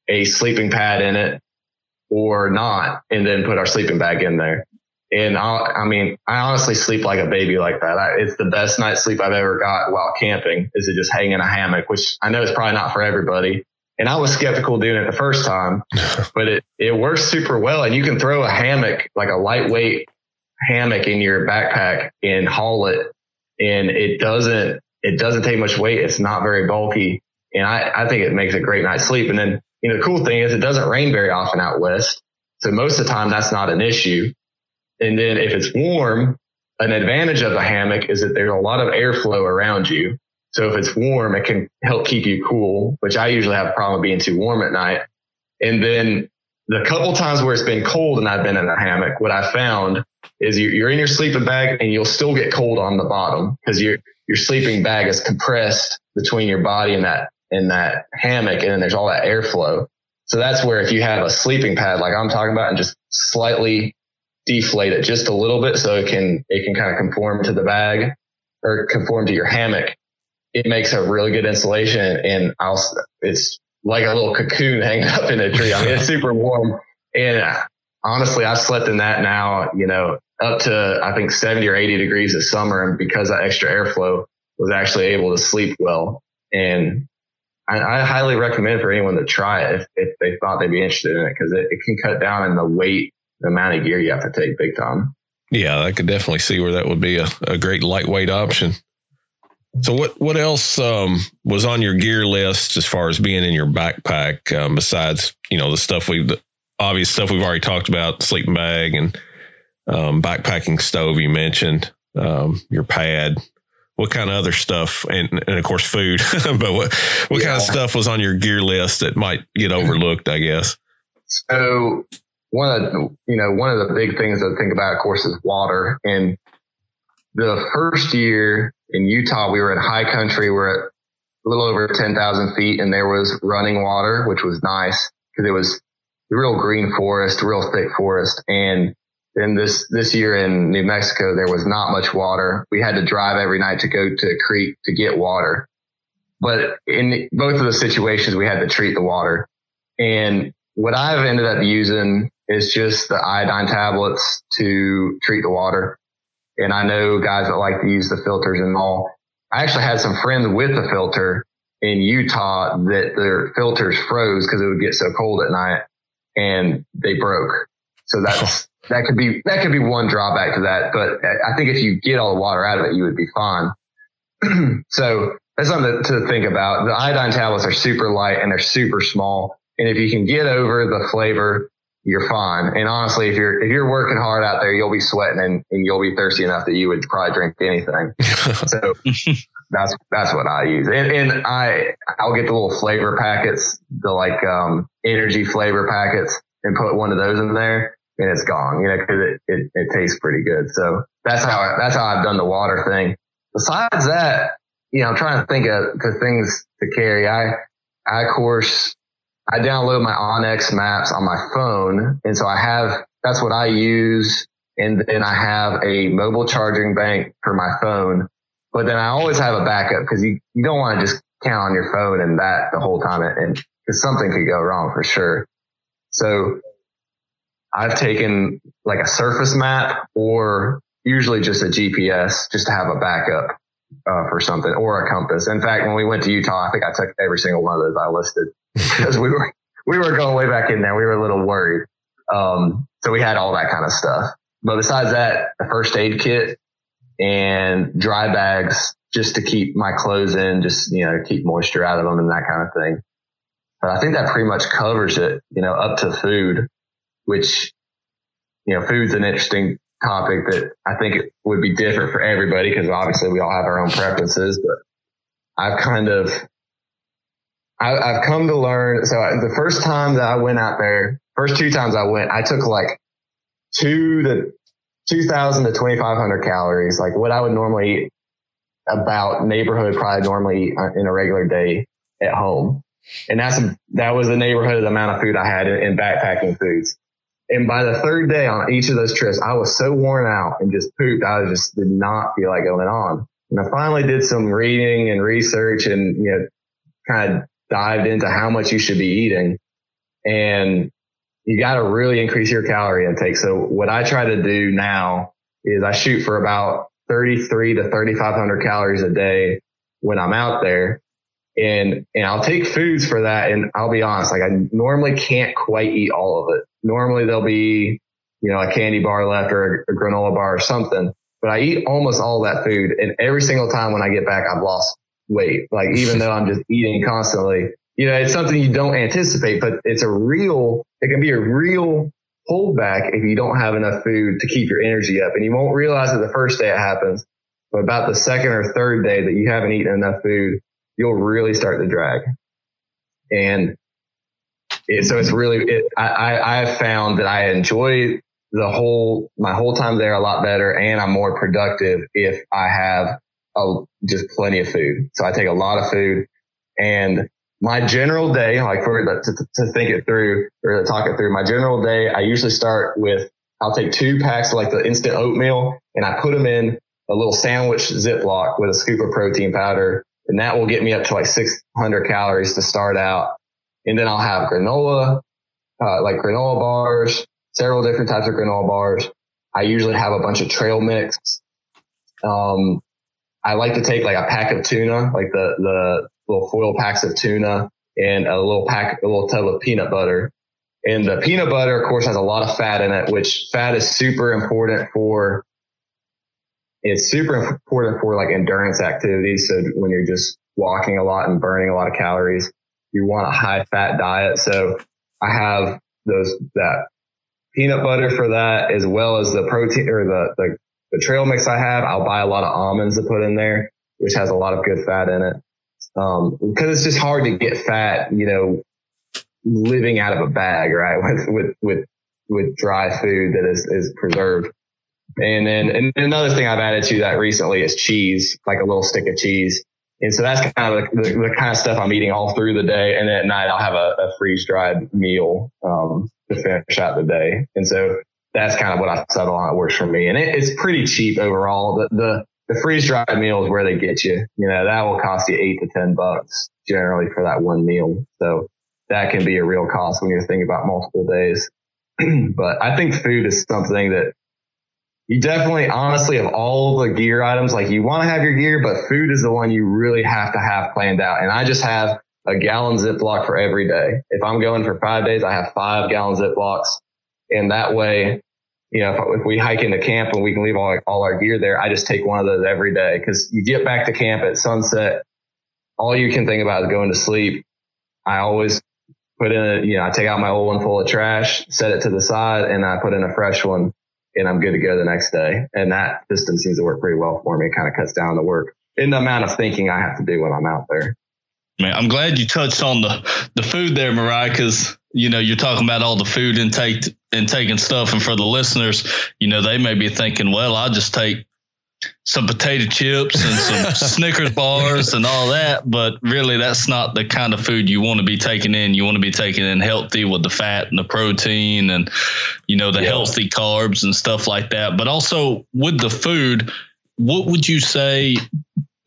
a sleeping pad in it or not, and then put our sleeping bag in there. And I, I mean, I honestly sleep like a baby like that. I, it's the best night's sleep I've ever got while camping is to just hang in a hammock, which I know is probably not for everybody. And I was skeptical doing it the first time, but it, it works super well. And you can throw a hammock, like a lightweight hammock in your backpack and haul it. And it doesn't, it doesn't take much weight. It's not very bulky. And I, I think it makes a great night's sleep. And then, you know, the cool thing is it doesn't rain very often out west. So most of the time that's not an issue. And then if it's warm, an advantage of a hammock is that there's a lot of airflow around you. So if it's warm, it can help keep you cool, which I usually have a problem being too warm at night. And then the couple times where it's been cold and I've been in a hammock, what I found is you're in your sleeping bag and you'll still get cold on the bottom because your your sleeping bag is compressed between your body and that in that hammock, and then there's all that airflow. So that's where if you have a sleeping pad like I'm talking about and just slightly deflate it just a little bit so it can it can kind of conform to the bag or conform to your hammock, it makes a really good insulation and I'll it's like a little cocoon hanging up in a tree. I mean it's super warm and uh, honestly I've slept in that now, you know, up to I think 70 or 80 degrees this summer and because that extra airflow was actually able to sleep well and I, I, highly recommend for anyone to try it if, if they thought they'd be interested in it because it, it can cut down in the weight, the amount of gear you have to take big time. Yeah, I could definitely see where that would be a, a great lightweight option. So what what else um, was on your gear list as far as being in your backpack um, besides you know the stuff we the obvious stuff we've already talked about sleeping bag and um, backpacking stove you mentioned um, your pad. What kind of other stuff and, and of course food but what what yeah. kind of stuff was on your gear list that might get overlooked i guess? So one of the, you know one of the big things to think about of course is water. And the first year in utah we were in high country we we're at a little over 10,000 feet and there was running water which was nice because it was real green forest real thick forest and then this, this year in New Mexico, there was not much water. We had to drive every night to go to a creek to get water. But in both of the situations, we had to treat the water. And what I've ended up using is just the iodine tablets to treat the water. And I know guys that like to use the filters and all. I actually had some friends with the filter in Utah that their filters froze because it would get so cold at night and they broke. So that's that could be that could be one drawback to that. But I think if you get all the water out of it, you would be fine. so that's something to, to think about. The iodine tablets are super light and they're super small. And if you can get over the flavor, you're fine. And honestly, if you're if you're working hard out there, you'll be sweating and, and you'll be thirsty enough that you would probably drink anything. so that's that's what I use. And, and I I'll get the little flavor packets, the like um, energy flavor packets, and put one of those in there and it's gone, you know, because it, it, it tastes pretty good. So that's how I, that's how I've done the water thing. Besides that, you know, I'm trying to think of the things to carry. I I of course I download my onX maps on my phone, and so I have that's what I use, and then I have a mobile charging bank for my phone. But then I always have a backup because you, you don't want to just count on your phone and that the whole time, and because something could go wrong for sure. So I've taken like a surface map or usually just a GPS just to have a backup uh, for something or a compass. In fact, when we went to Utah, I think I took every single one of those I listed because we were we were going way back in there. We were a little worried, um, so we had all that kind of stuff. But besides that, a first aid kit and dry bags just to keep my clothes in, just you know, keep moisture out of them and that kind of thing. But I think that pretty much covers it. You know, up to food which, you know, food's an interesting topic that I think it would be different for everybody because obviously we all have our own preferences, but I've kind of, I, have come to learn. So the first time that I went out there, first two times I went, I took like two to 2000 to 2500 calories, like what I would normally eat about neighborhood, probably normally eat in a regular day at home. And that's, that was the neighborhood amount of food I had in, in backpacking foods. And by the third day on each of those trips, I was so worn out and just pooped. I just did not feel like going on. And I finally did some reading and research and, you know, kind of dived into how much you should be eating. And you got to really increase your calorie intake. So what I try to do now is I shoot for about 33 to 3,500 calories a day when I'm out there. And, and I'll take foods for that. And I'll be honest, like I normally can't quite eat all of it. Normally there'll be, you know, a candy bar left or a, a granola bar or something, but I eat almost all that food. And every single time when I get back, I've lost weight. Like even though I'm just eating constantly, you know, it's something you don't anticipate, but it's a real, it can be a real holdback if you don't have enough food to keep your energy up. And you won't realize it the first day it happens, but about the second or third day that you haven't eaten enough food, you'll really start to drag. And it, so it's really, it, I, I found that I enjoy the whole, my whole time there a lot better and I'm more productive if I have a, just plenty of food. So I take a lot of food and my general day, like for to, to think it through or to talk it through, my general day, I usually start with, I'll take two packs of like the instant oatmeal and I put them in a little sandwich Ziploc with a scoop of protein powder. And that will get me up to like 600 calories to start out. And then I'll have granola, uh, like granola bars, several different types of granola bars. I usually have a bunch of trail mix. Um, I like to take like a pack of tuna, like the, the little foil packs of tuna and a little pack, a little tub of peanut butter. And the peanut butter, of course, has a lot of fat in it, which fat is super important for, it's super important for like endurance activities. So when you're just walking a lot and burning a lot of calories, you want a high fat diet. So I have those, that peanut butter for that as well as the protein or the, the, the trail mix I have. I'll buy a lot of almonds to put in there, which has a lot of good fat in it. Um, cause it's just hard to get fat, you know, living out of a bag, right? With, with, with, with dry food that is, is preserved. And then and another thing I've added to that recently is cheese, like a little stick of cheese. And so that's kind of the, the, the kind of stuff I'm eating all through the day. And then at night I'll have a, a freeze dried meal, um, to finish out the day. And so that's kind of what I settle on. It works for me. And it, it's pretty cheap overall. The, the, the freeze dried meal is where they get you. You know, that will cost you eight to 10 bucks generally for that one meal. So that can be a real cost when you're thinking about multiple days. but I think food is something that you definitely, honestly, of all the gear items, like you want to have your gear, but food is the one you really have to have planned out. And I just have a gallon Ziploc for every day. If I'm going for five days, I have five gallon Ziplocs. And that way, you know, if, if we hike into camp and we can leave all, all our gear there, I just take one of those every day because you get back to camp at sunset. All you can think about is going to sleep. I always put in a, you know, I take out my old one full of trash, set it to the side and I put in a fresh one and I'm good to go the next day. And that system seems to work pretty well for me. It kind of cuts down the work in the amount of thinking I have to do when I'm out there. Man, I'm glad you touched on the, the food there, Mariah, because you know, you're talking about all the food intake and taking stuff. And for the listeners, you know, they may be thinking, well, I'll just take some potato chips and some Snickers bars and all that. But really, that's not the kind of food you want to be taking in. You want to be taking in healthy with the fat and the protein and, you know, the yeah. healthy carbs and stuff like that. But also with the food, what would you say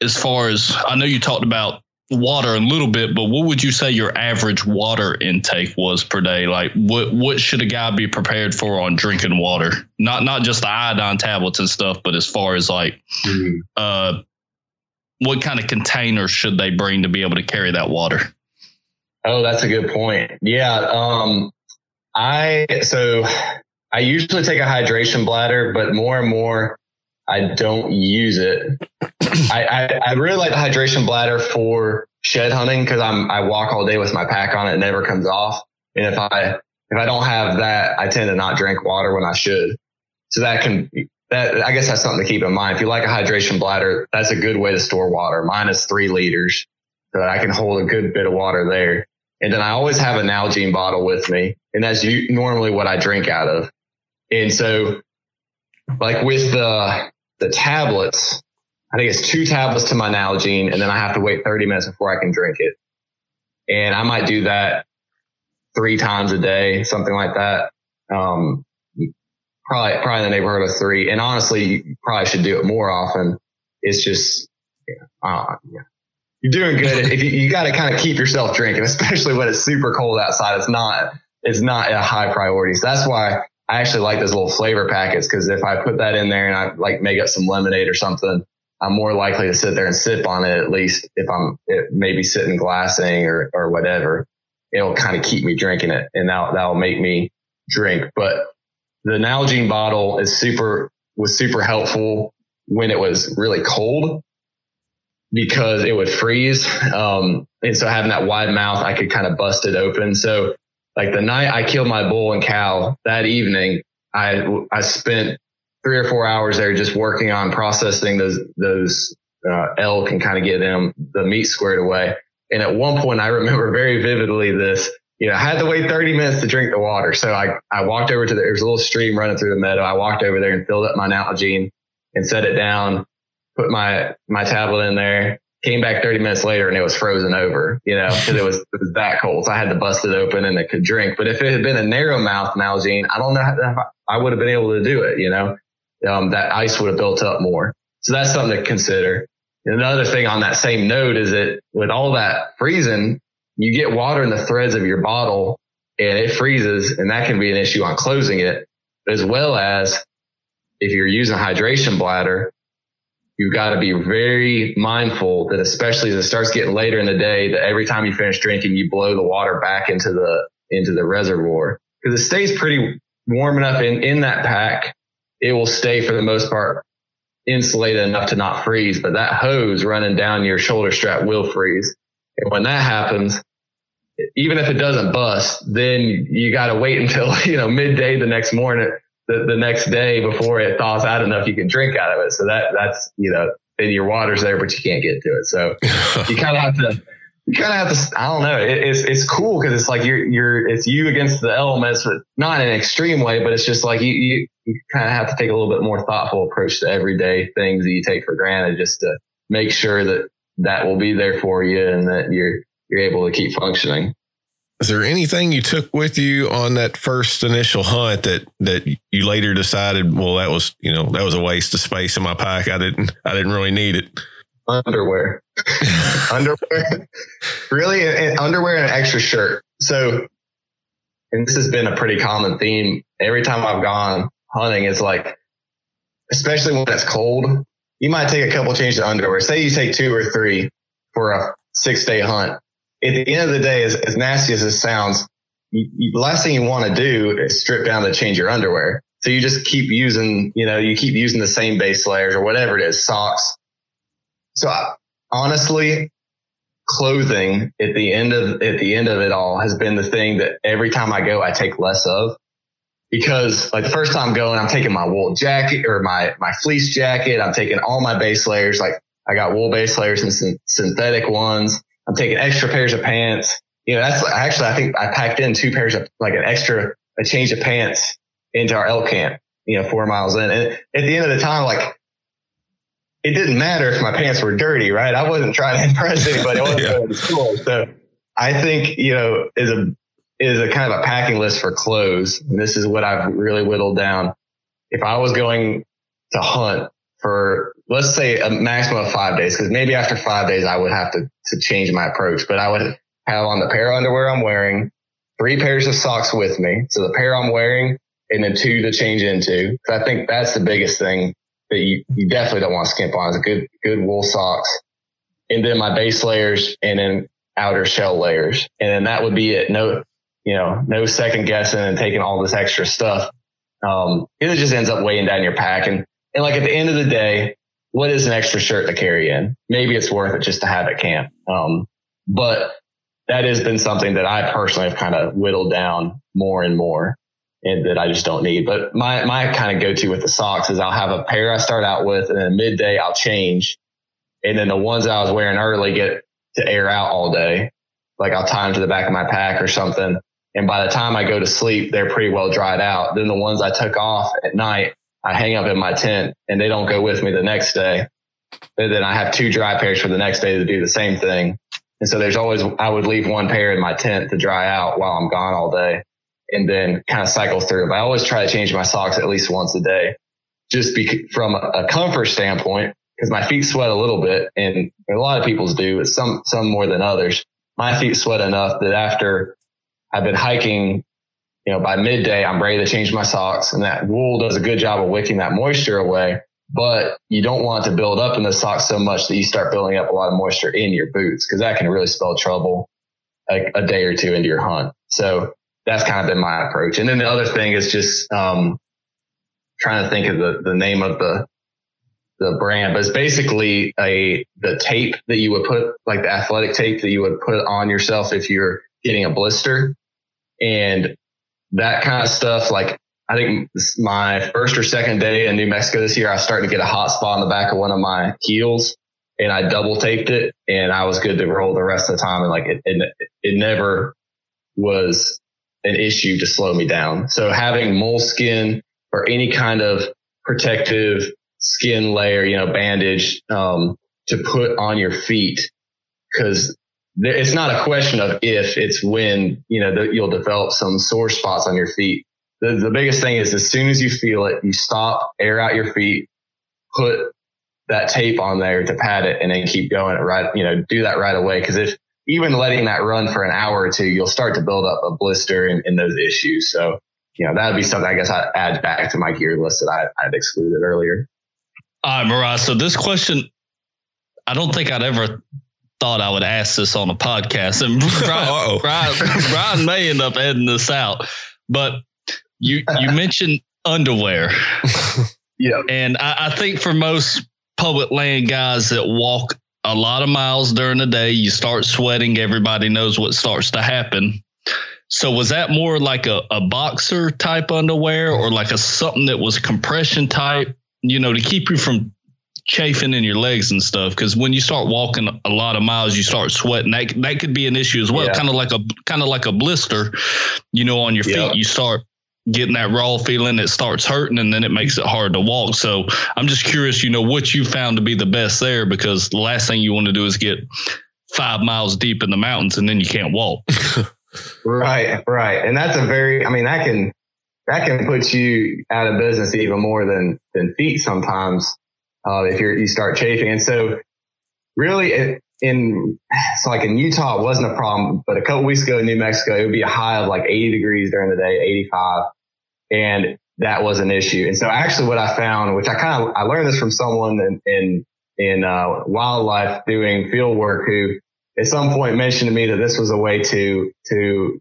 as far as I know you talked about water a little bit, but what would you say your average water intake was per day? Like what what should a guy be prepared for on drinking water? Not not just the iodine tablets and stuff, but as far as like mm-hmm. uh what kind of container should they bring to be able to carry that water? Oh, that's a good point. Yeah. Um I so I usually take a hydration bladder, but more and more I don't use it. I, I, I, really like the hydration bladder for shed hunting because I'm I walk all day with my pack on it, it never comes off. And if I if I don't have that, I tend to not drink water when I should. So that can that I guess that's something to keep in mind. If you like a hydration bladder, that's a good way to store water. Mine is three liters, so that I can hold a good bit of water there. And then I always have a Nalgene bottle with me, and that's normally what I drink out of. And so, like with the the tablets, I think it's two tablets to my Nalgene, and then I have to wait 30 minutes before I can drink it. And I might do that three times a day, something like that. Um, probably, probably in the neighborhood of three. And honestly, you probably should do it more often. It's just, uh, yeah. You're doing good. if you, you got to kind of keep yourself drinking, especially when it's super cold outside. It's not, it's not a high priority. So that's why I actually like those little flavor packets because if I put that in there and I like make up some lemonade or something, I'm more likely to sit there and sip on it at least if I'm maybe sitting glassing or, or whatever. It'll kind of keep me drinking it and that, that'll make me drink. But the Nalgene bottle is super, was super helpful when it was really cold because it would freeze. Um, and so having that wide mouth, I could kind of bust it open. So like the night I killed my bull and cow that evening, I, I spent three or four hours there just working on processing those, those, uh, elk and kind of get them the meat squared away. And at one point, I remember very vividly this, you know, I had to wait 30 minutes to drink the water. So I, I walked over to the, there's a little stream running through the meadow. I walked over there and filled up my Nalgene and set it down, put my, my tablet in there, came back 30 minutes later and it was frozen over, you know, because it was, it was that cold. So I had to bust it open and it could drink. But if it had been a narrow mouth Nalgene, I don't know if I would have been able to do it, you know, um, that ice would have built up more. So that's something to consider. And another thing on that same note is that with all that freezing, you get water in the threads of your bottle and it freezes and that can be an issue on closing it as well as if you're using a hydration bladder, you've got to be very mindful that especially as it starts getting later in the day, that every time you finish drinking, you blow the water back into the, into the reservoir because it stays pretty warm enough in, in that pack. It will stay for the most part insulated enough to not freeze, but that hose running down your shoulder strap will freeze. And when that happens, even if it doesn't bust, then you got to wait until, you know, midday the next morning the, the next day before it thaws out enough you can drink out of it. So that that's you know, then your water's there, but you can't get to it. So you kind of have to. You kind of have to. I don't know. It, it's it's cool because it's like you're you're it's you against the elements, but not in an extreme way. But it's just like you you, you kind of have to take a little bit more thoughtful approach to everyday things that you take for granted, just to make sure that that will be there for you and that you're you're able to keep functioning. Is there anything you took with you on that first initial hunt that that you later decided, well, that was you know that was a waste of space in my pack. I didn't I didn't really need it. Underwear, underwear, really, underwear and an extra shirt. So, and this has been a pretty common theme. Every time I've gone hunting, it's like, especially when it's cold, you might take a couple changes of underwear. Say you take two or three for a six day hunt at the end of the day, as, as nasty as this sounds, you, the last thing you want to do is strip down to change your underwear. So you just keep using, you know, you keep using the same base layers or whatever it is, socks. So I, honestly, clothing at the end of at the end of it all has been the thing that every time I go, I take less of because like the first time going, I'm taking my wool jacket or my my fleece jacket. I'm taking all my base layers. Like I got wool base layers and synthetic ones. I'm taking extra pairs of pants. You know, that's actually, I think I packed in two pairs of like an extra, a change of pants into our elk camp, you know, four miles in. And at the end of the time, like it didn't matter if my pants were dirty, right? I wasn't trying to impress anybody. I wasn't yeah. going to school. So I think, you know, is a, is a kind of a packing list for clothes. And this is what I've really whittled down. If I was going to hunt for let's say a maximum of five days, because maybe after five days I would have to, to change my approach, but I would have on the pair of underwear I'm wearing, three pairs of socks with me. So the pair I'm wearing and then two to change into. I think that's the biggest thing that you, you definitely don't want to skimp on is a good, good wool socks. And then my base layers and then outer shell layers. And then that would be it. No, you know, no second guessing and taking all this extra stuff. Um, it just ends up weighing down your pack. And and like at the end of the day, what is an extra shirt to carry in? Maybe it's worth it just to have at camp. Um, but that has been something that I personally have kind of whittled down more and more and that I just don't need. But my, my kind of go to with the socks is I'll have a pair I start out with and then midday I'll change. And then the ones I was wearing early get to air out all day. Like I'll tie them to the back of my pack or something. And by the time I go to sleep, they're pretty well dried out. Then the ones I took off at night, I hang up in my tent and they don't go with me the next day. And then I have two dry pairs for the next day to do the same thing. And so there's always, I would leave one pair in my tent to dry out while I'm gone all day and then kind of cycle through. But I always try to change my socks at least once a day, just be, from a comfort standpoint, because my feet sweat a little bit and a lot of people's do, but some, some more than others. My feet sweat enough that after I've been hiking you know, by midday, I'm ready to change my socks and that wool does a good job of wicking that moisture away. But you don't want to build up in the socks so much that you start building up a lot of moisture in your boots because that can really spell trouble a, a, day or two into your hunt. So that's kind of been my approach. And then the other thing is just, um, trying to think of the, the name of the, the brand, but it's basically a, the tape that you would put, like the athletic tape that you would put on yourself if you're getting a blister. And that kind of stuff, like I think my first or second day in New Mexico this year, I started to get a hot spot on the back of one of my heels and I double taped it and I was good to roll the rest of the time. And like it, it, it never was an issue to slow me down. So having moleskin or any kind of protective skin layer, you know, bandage, um, to put on your feet. Cause it's not a question of if it's when, you know, that you'll develop some sore spots on your feet. The, the biggest thing is as soon as you feel it, you stop, air out your feet, put that tape on there to pad it and then keep going right, you know, do that right away. Cause if even letting that run for an hour or two, you'll start to build up a blister in those issues. So, you know, that'd be something I guess I'd add back to my gear list that I, I'd excluded earlier. All right, Mariah. So this question, I don't think I'd ever thought I would ask this on a podcast, and Brian, Brian, Brian may end up editing this out. But you you mentioned underwear, yeah, and I, I think for most public land guys that walk a lot of miles during the day, you start sweating. Everybody knows what starts to happen. So was that more like a, a boxer type underwear or like a something that was compression type, you know, to keep you from chafing in your legs and stuff because when you start walking a lot of miles you start sweating. That that could be an issue as well yeah. kind of like a kind of like a blister you know on your feet. Yeah. you start getting that raw feeling it starts hurting and then it makes it hard to walk. So i'm just curious you know what you found to be the best there because the last thing you want to do is get five miles deep in the mountains and then you can't walk. Right right. And that's a very i mean that can that can put you out of business even more than than feet sometimes uh, if you you start chafing. And so really it, in, so like in Utah, it wasn't a problem, but a couple weeks ago in New Mexico, it would be a high of like 80 degrees during the day, 85. And that was an issue. And so actually what I found, which I kind of, I learned this from someone in, in, in uh, wildlife doing field work who at some point mentioned to me that this was a way to, to,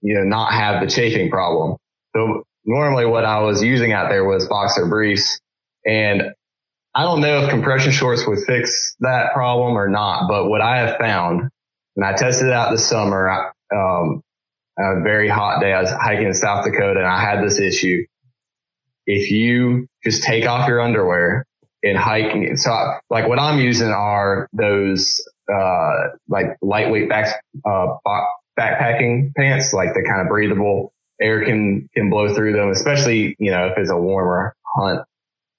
you know, not have the chafing problem. So normally what I was using out there was boxer briefs and I don't know if compression shorts would fix that problem or not, but what I have found, and I tested it out this summer, um, a very hot day, I was hiking in South Dakota and I had this issue. If you just take off your underwear and hiking, so I, like what I'm using are those, uh, like lightweight back, uh, backpacking pants, like the kind of breathable air can, can blow through them, especially, you know, if it's a warmer hunt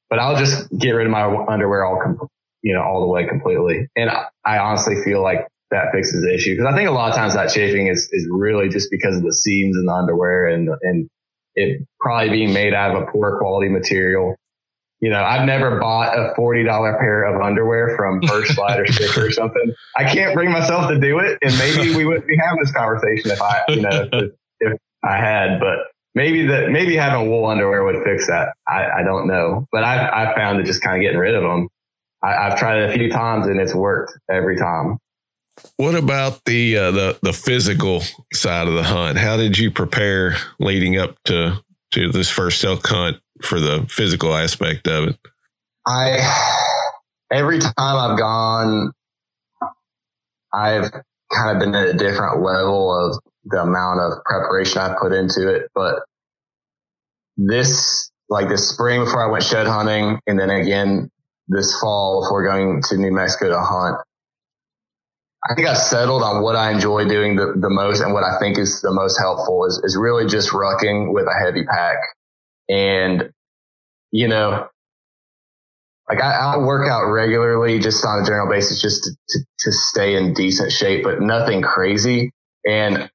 but I'll just get rid of my underwear all, com- you know, all the way completely. And I honestly feel like that fixes the issue because I think a lot of times that chafing is, is really just because of the seams in the underwear and, and it probably being made out of a poor quality material. You know, I've never bought a $40 pair of underwear from First Lite or Sitka or something. I can't bring myself to do it. And maybe we wouldn't be having this conversation if I, you know, if, if I had, but maybe that maybe having wool underwear would fix that. I, I don't know, but I've I've found that just kind of getting rid of them. I, have tried it a few times and it's worked every time. What about the uh, the the physical side of the hunt? How did you prepare leading up to to this first elk hunt for the physical aspect of it? I every time I've gone, I've kind of been at a different level of the amount of preparation I put into it. But this, like this spring before I went shed hunting, and then again this fall before going to New Mexico to hunt, I think I settled on what I enjoy doing the, the most and what I think is the most helpful is, is really just rucking with a heavy pack. And, you know, like I, I work out regularly just on a general basis just to, to, to stay in decent shape, but nothing crazy. And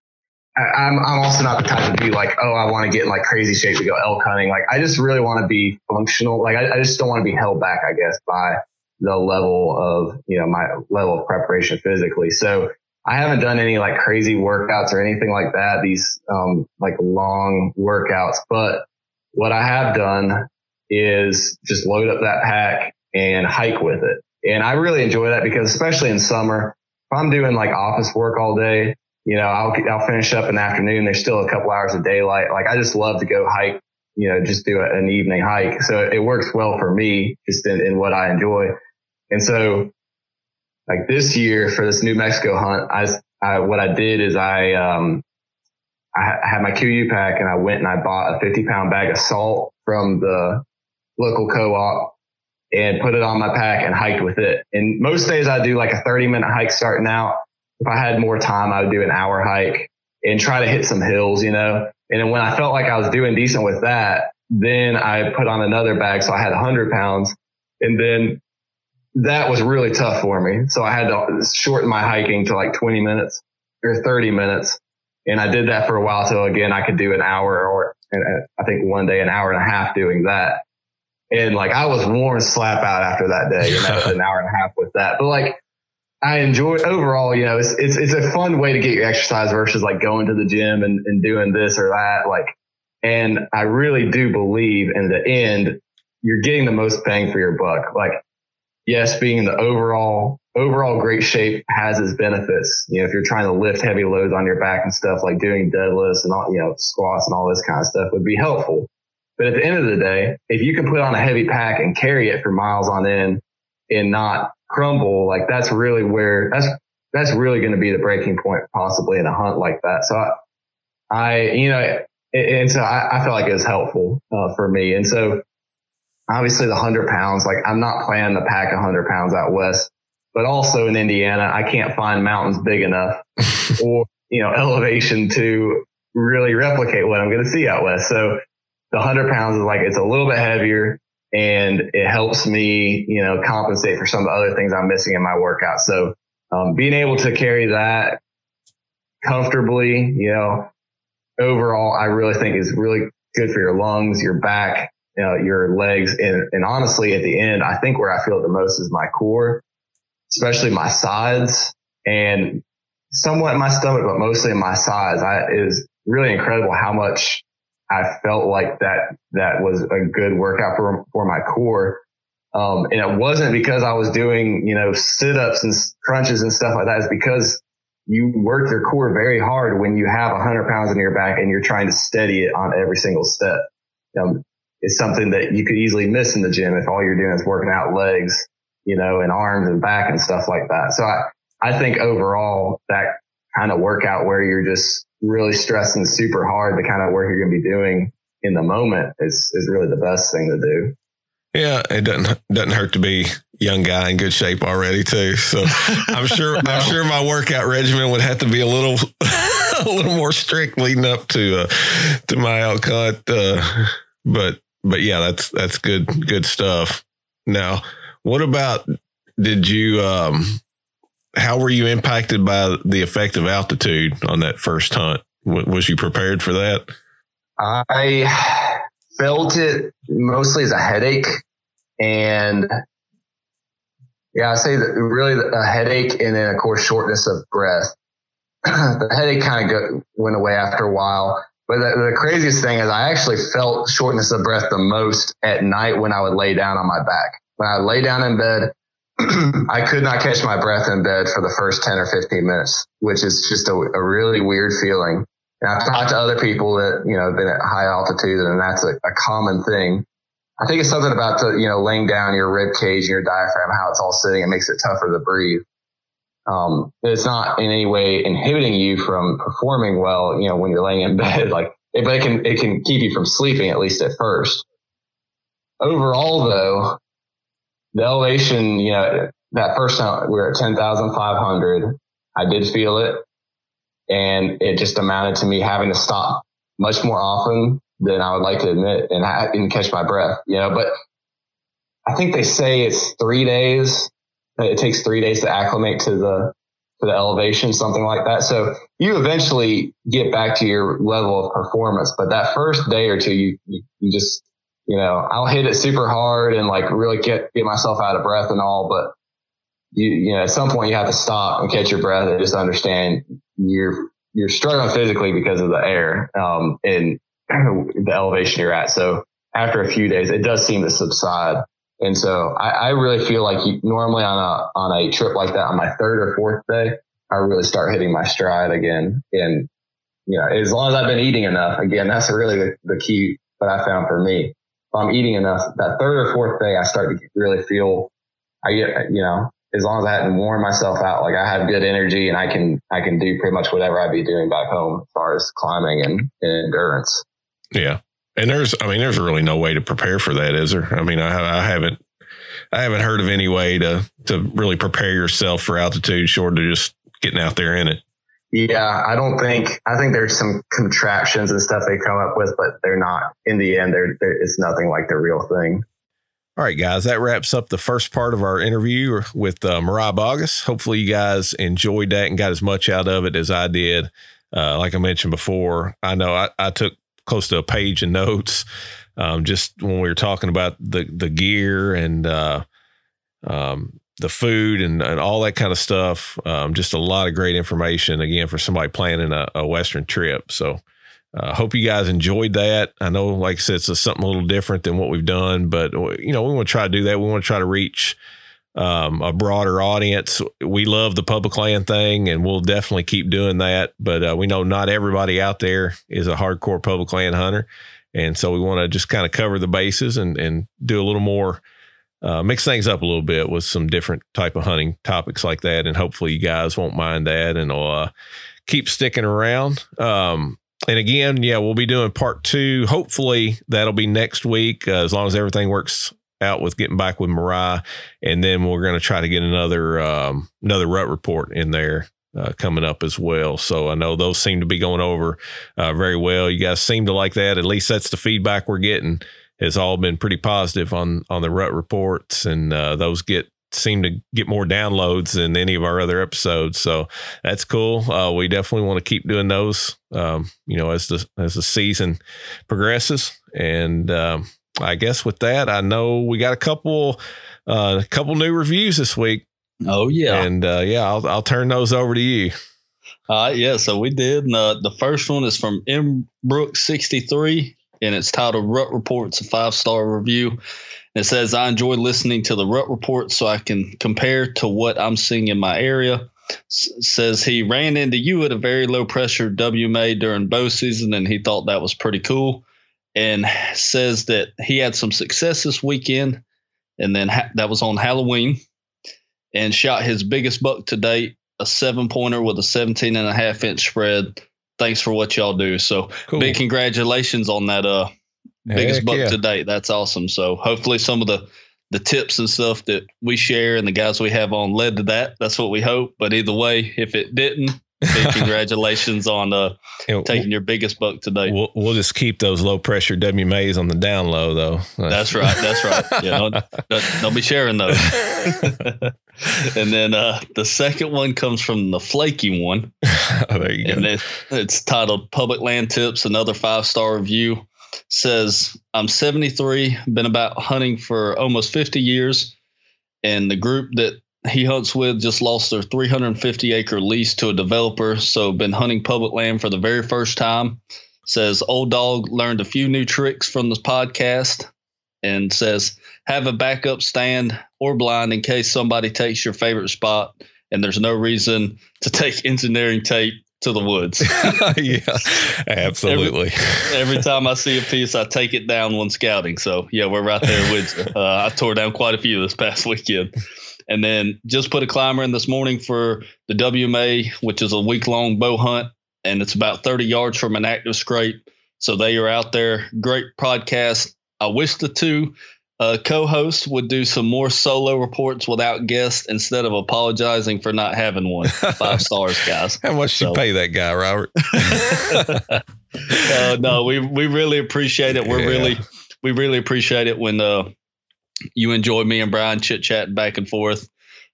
I'm, I'm also not the type to be like, oh, I want to get in like crazy shape to go elk hunting. Like, I just really want to be functional. Like, I, I just don't want to be held back, I guess, by the level of, you know, my level of preparation physically. So I haven't done any like crazy workouts or anything like that. These, um, like long workouts, but what I have done is just load up that pack and hike with it. And I really enjoy that because especially in summer, if I'm doing like office work all day, you know, I'll, I'll finish up in the afternoon. There's still a couple hours of daylight. Like I just love to go hike, you know, just do an evening hike. So it works well for me just in, in what I enjoy. And so like this year for this New Mexico hunt, I, I what I did is I, um, I had my KUIU pack and I went and I bought a 50 pound bag of salt from the local co-op and put it on my pack and hiked with it. And most days I do like a 30 minute hike starting out. If I had more time, I would do an hour hike and try to hit some hills, you know. And then when I felt like I was doing decent with that, then I put on another bag. So I had 100 pounds. And then that was really tough for me. So I had to shorten my hiking to like 20 minutes or 30 minutes. And I did that for a while. So again, I could do an hour or I think one day an hour and a half doing that. And like I was worn slap out after that day, you know, an hour and a half with that. But like I enjoy overall, you know, it's, it's, it's a fun way to get your exercise versus like going to the gym and, and doing this or that. Like, and I really do believe in the end, you're getting the most bang for your buck. Like, yes, being in the overall, overall great shape has its benefits. You know, if you're trying to lift heavy loads on your back and stuff like doing deadlifts and all, you know, squats and all this kind of stuff would be helpful. But at the end of the day, if you can put on a heavy pack and carry it for miles on end and not crumble, like that's really where that's, that's really going to be the breaking point possibly in a hunt like that. So I, I you know, and so I, I felt like it was helpful uh, for me. And so obviously the hundred pounds, like I'm not planning to pack a hundred pounds out west, but also in Indiana, I can't find mountains big enough or, you know, elevation to really replicate what I'm going to see out west. So the hundred pounds is like, it's a little bit heavier and it helps me, you know, compensate for some of the other things I'm missing in my workout. So, um, being able to carry that comfortably, you know, overall, I really think is really good for your lungs, your back, you know, your legs. And, and honestly, at the end, I think where I feel it the most is my core, especially my sides and somewhat my stomach, but mostly my sides. I, is really incredible how much I felt like that that was a good workout for for my core. Um, and it wasn't because I was doing, you know, sit ups and crunches and stuff like that. It's because you work your core very hard when you have a hundred pounds in your back and you're trying to steady it on every single step. Um, it's something that you could easily miss in the gym if all you're doing is working out legs, you know, and arms and back and stuff like that. So I, I think overall that kind of workout where you're just really stressing super hard the kind of work you're going to be doing in the moment is is really the best thing to do. Yeah, it doesn't doesn't hurt to be young guy in good shape already too. So I'm sure no. I'm sure my workout regimen would have to be a little a little more strict leading up to uh, to my outcut. Uh, but but yeah, that's that's good good stuff. Now, what about did you um how were you impacted by the effect of altitude on that first hunt? Was you prepared for that? I felt it mostly as a headache and yeah, I say that really a headache and then of course shortness of breath. the headache kind of went away after a while. But the, the, craziest thing is I actually felt shortness of breath the most at night when I would lay down on my back. When I lay down in bed, I could not catch my breath in bed for the first 10 or 15 minutes, which is just a, a really weird feeling. And I've talked to other people that, you know, have been at high altitude and that's a, a common thing. I think it's something about the, you know, laying down your rib cage and your diaphragm, how it's all sitting. It makes it tougher to breathe. Um, it's not in any way inhibiting you from performing well, you know, when you're laying in bed, like, but it can, it can keep you from sleeping at least at first. Overall though, the elevation, you know, that first time we were at 10,500. I did feel it and it just amounted to me having to stop much more often than I would like to admit and I didn't catch my breath, you know, but I think they say it's three days. It takes three days to acclimate to the, to the elevation, something like that. So you eventually get back to your level of performance, but that first day or two, you, you, you just you know, I'll hit it super hard and like really get, get myself out of breath and all. But you, you know, at some point you have to stop and catch your breath and just understand you're, you're struggling physically because of the air, um, and the elevation you're at. So after a few days, it does seem to subside. And so I, I really feel like you, normally on a, on a trip like that, on my third or fourth day, I really start hitting my stride again. And, you know, as long as I've been eating enough, again, that's really the, the key that I found for me. If I'm eating enough, that third or fourth day, I start to really feel, I get, you know, as long as I hadn't worn myself out, like I have good energy and I can, I can do pretty much whatever I'd be doing back home as far as climbing and, and endurance. Yeah. And there's, I mean, there's really no way to prepare for that, is there? I mean, I, I haven't, I haven't heard of any way to to really prepare yourself for altitude, short of just getting out there in it. Yeah, I don't think. I think there's some contraptions and stuff they come up with, but they're not. In the end, they're it's nothing like the real thing. All right, guys, that wraps up the first part of our interview with uh, Mariah Bogus. Hopefully, you guys enjoyed that and got as much out of it as I did. Uh, like I mentioned before, I know I, I took close to a page of notes um, just when we were talking about the the gear and uh, um, the food and, and all that kind of stuff. Um, just a lot of great information again for somebody planning a, a Western trip. So I uh, hope you guys enjoyed that. I know, like I said, it's a, something a little different than what we've done, but you know, we want to try to do that. We want to try to reach um, a broader audience. We love the public land thing, and we'll definitely keep doing that. But uh, we know not everybody out there is a hardcore public land hunter, and so we want to just kind of cover the bases and and do a little more. Uh, mix things up a little bit with some different type of hunting topics like that, and hopefully you guys won't mind that and uh, keep sticking around. Um, and again, yeah, we'll be doing part two. Hopefully that'll be next week, uh, as long as everything works out with getting back with Mariah, and then we're going to try to get another um, another rut report in there uh, coming up as well. So I know those seem to be going over uh, very well. You guys seem to like that. At least that's the feedback we're getting. Has all been pretty positive on on the rut reports, and uh, those get seem to get more downloads than any of our other episodes. So that's cool. Uh, we definitely want to keep doing those. Um, you know, as the as the season progresses, and um, I guess with that, I know we got a couple a uh, couple new reviews this week. Oh yeah, and uh, yeah, I'll I'll turn those over to you. Uh, yeah, so we did. And, uh, the first one is from M Brook sixty three, and it's titled "Rut Reports," a five star review. It says, "I enjoy listening to the Rut Report so I can compare to what I'm seeing in my area." S- says he ran into you at a very low pressure WMA during bow season, and he thought that was pretty cool. And says that he had some success this weekend, and then ha- that was on Halloween and shot his biggest buck to date, a seven pointer with a 17 and a half inch spread. Thanks for what y'all do. So cool. big congratulations on that uh biggest Heck buck yeah. to date. That's awesome. So hopefully some of the the tips and stuff that we share and the guys we have on led to that. That's what we hope. But either way, if it didn't, congratulations on uh, taking your biggest buck today. We'll, we'll just keep those low pressure WMAs on the down low, though. That's right. That's right. Yeah, don't, don't, don't be sharing those. and then uh, the second one comes from the flaky one. oh, there you and go. It, it's titled Public Land Tips, another five star review. Says, I'm 73, been about hunting for almost 50 years. And the group that he hunts with just lost their 350 acre lease to a developer, so been hunting public land for the very first time. Says old dog learned a few new tricks from this podcast, and says have a backup stand or blind in case somebody takes your favorite spot, and there's no reason to take engineering tape to the woods. yeah, absolutely. Every, every, time I see a piece, I take it down when scouting. So yeah, we're right there with you. Uh, I tore down quite a few this past weekend. And then just put a climber in this morning for the WMA, which is a week long bow hunt, and it's about 30 yards from an active scrape. So they are out there. Great podcast. I wish the two uh, co-hosts would do some more solo reports without guests instead of apologizing for not having one. Five stars, guys. How much so. you pay that guy, Robert? uh, no, we we really appreciate it. We're yeah. really we really appreciate it when uh, you enjoy me and Brian chit chatting back and forth.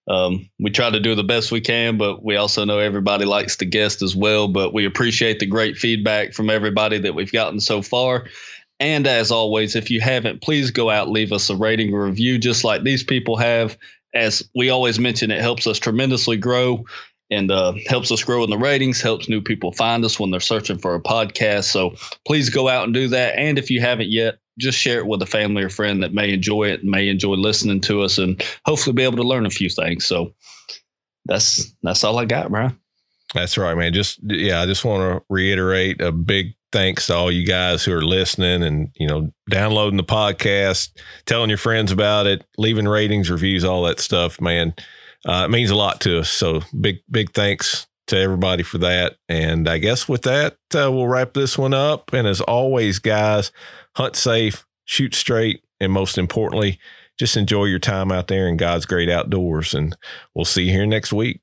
Um, we try to do the best we can, but we also know everybody likes the guest as well. But we appreciate the great feedback from everybody that we've gotten so far. And as always, if you haven't, please go out, leave us a rating or review just like these people have. as we always mention, it helps us tremendously grow and uh, helps us grow in the ratings, helps new people find us when they're searching for a podcast. So please go out and do that. And if you haven't yet, just share it with a family or friend that may enjoy it, may enjoy listening to us, and hopefully be able to learn a few things. So that's that's all I got, Brian. That's right, man. Just yeah, I just want to reiterate a big thanks to all you guys who are listening and you know downloading the podcast, telling your friends about it, leaving ratings, reviews, all that stuff, man. Uh, it means a lot to us. So big big thanks to everybody for that. And I guess with that, uh, we'll wrap this one up. And as always, guys, hunt safe, shoot straight, and most importantly, just enjoy your time out there in God's great outdoors. And we'll see you here next week.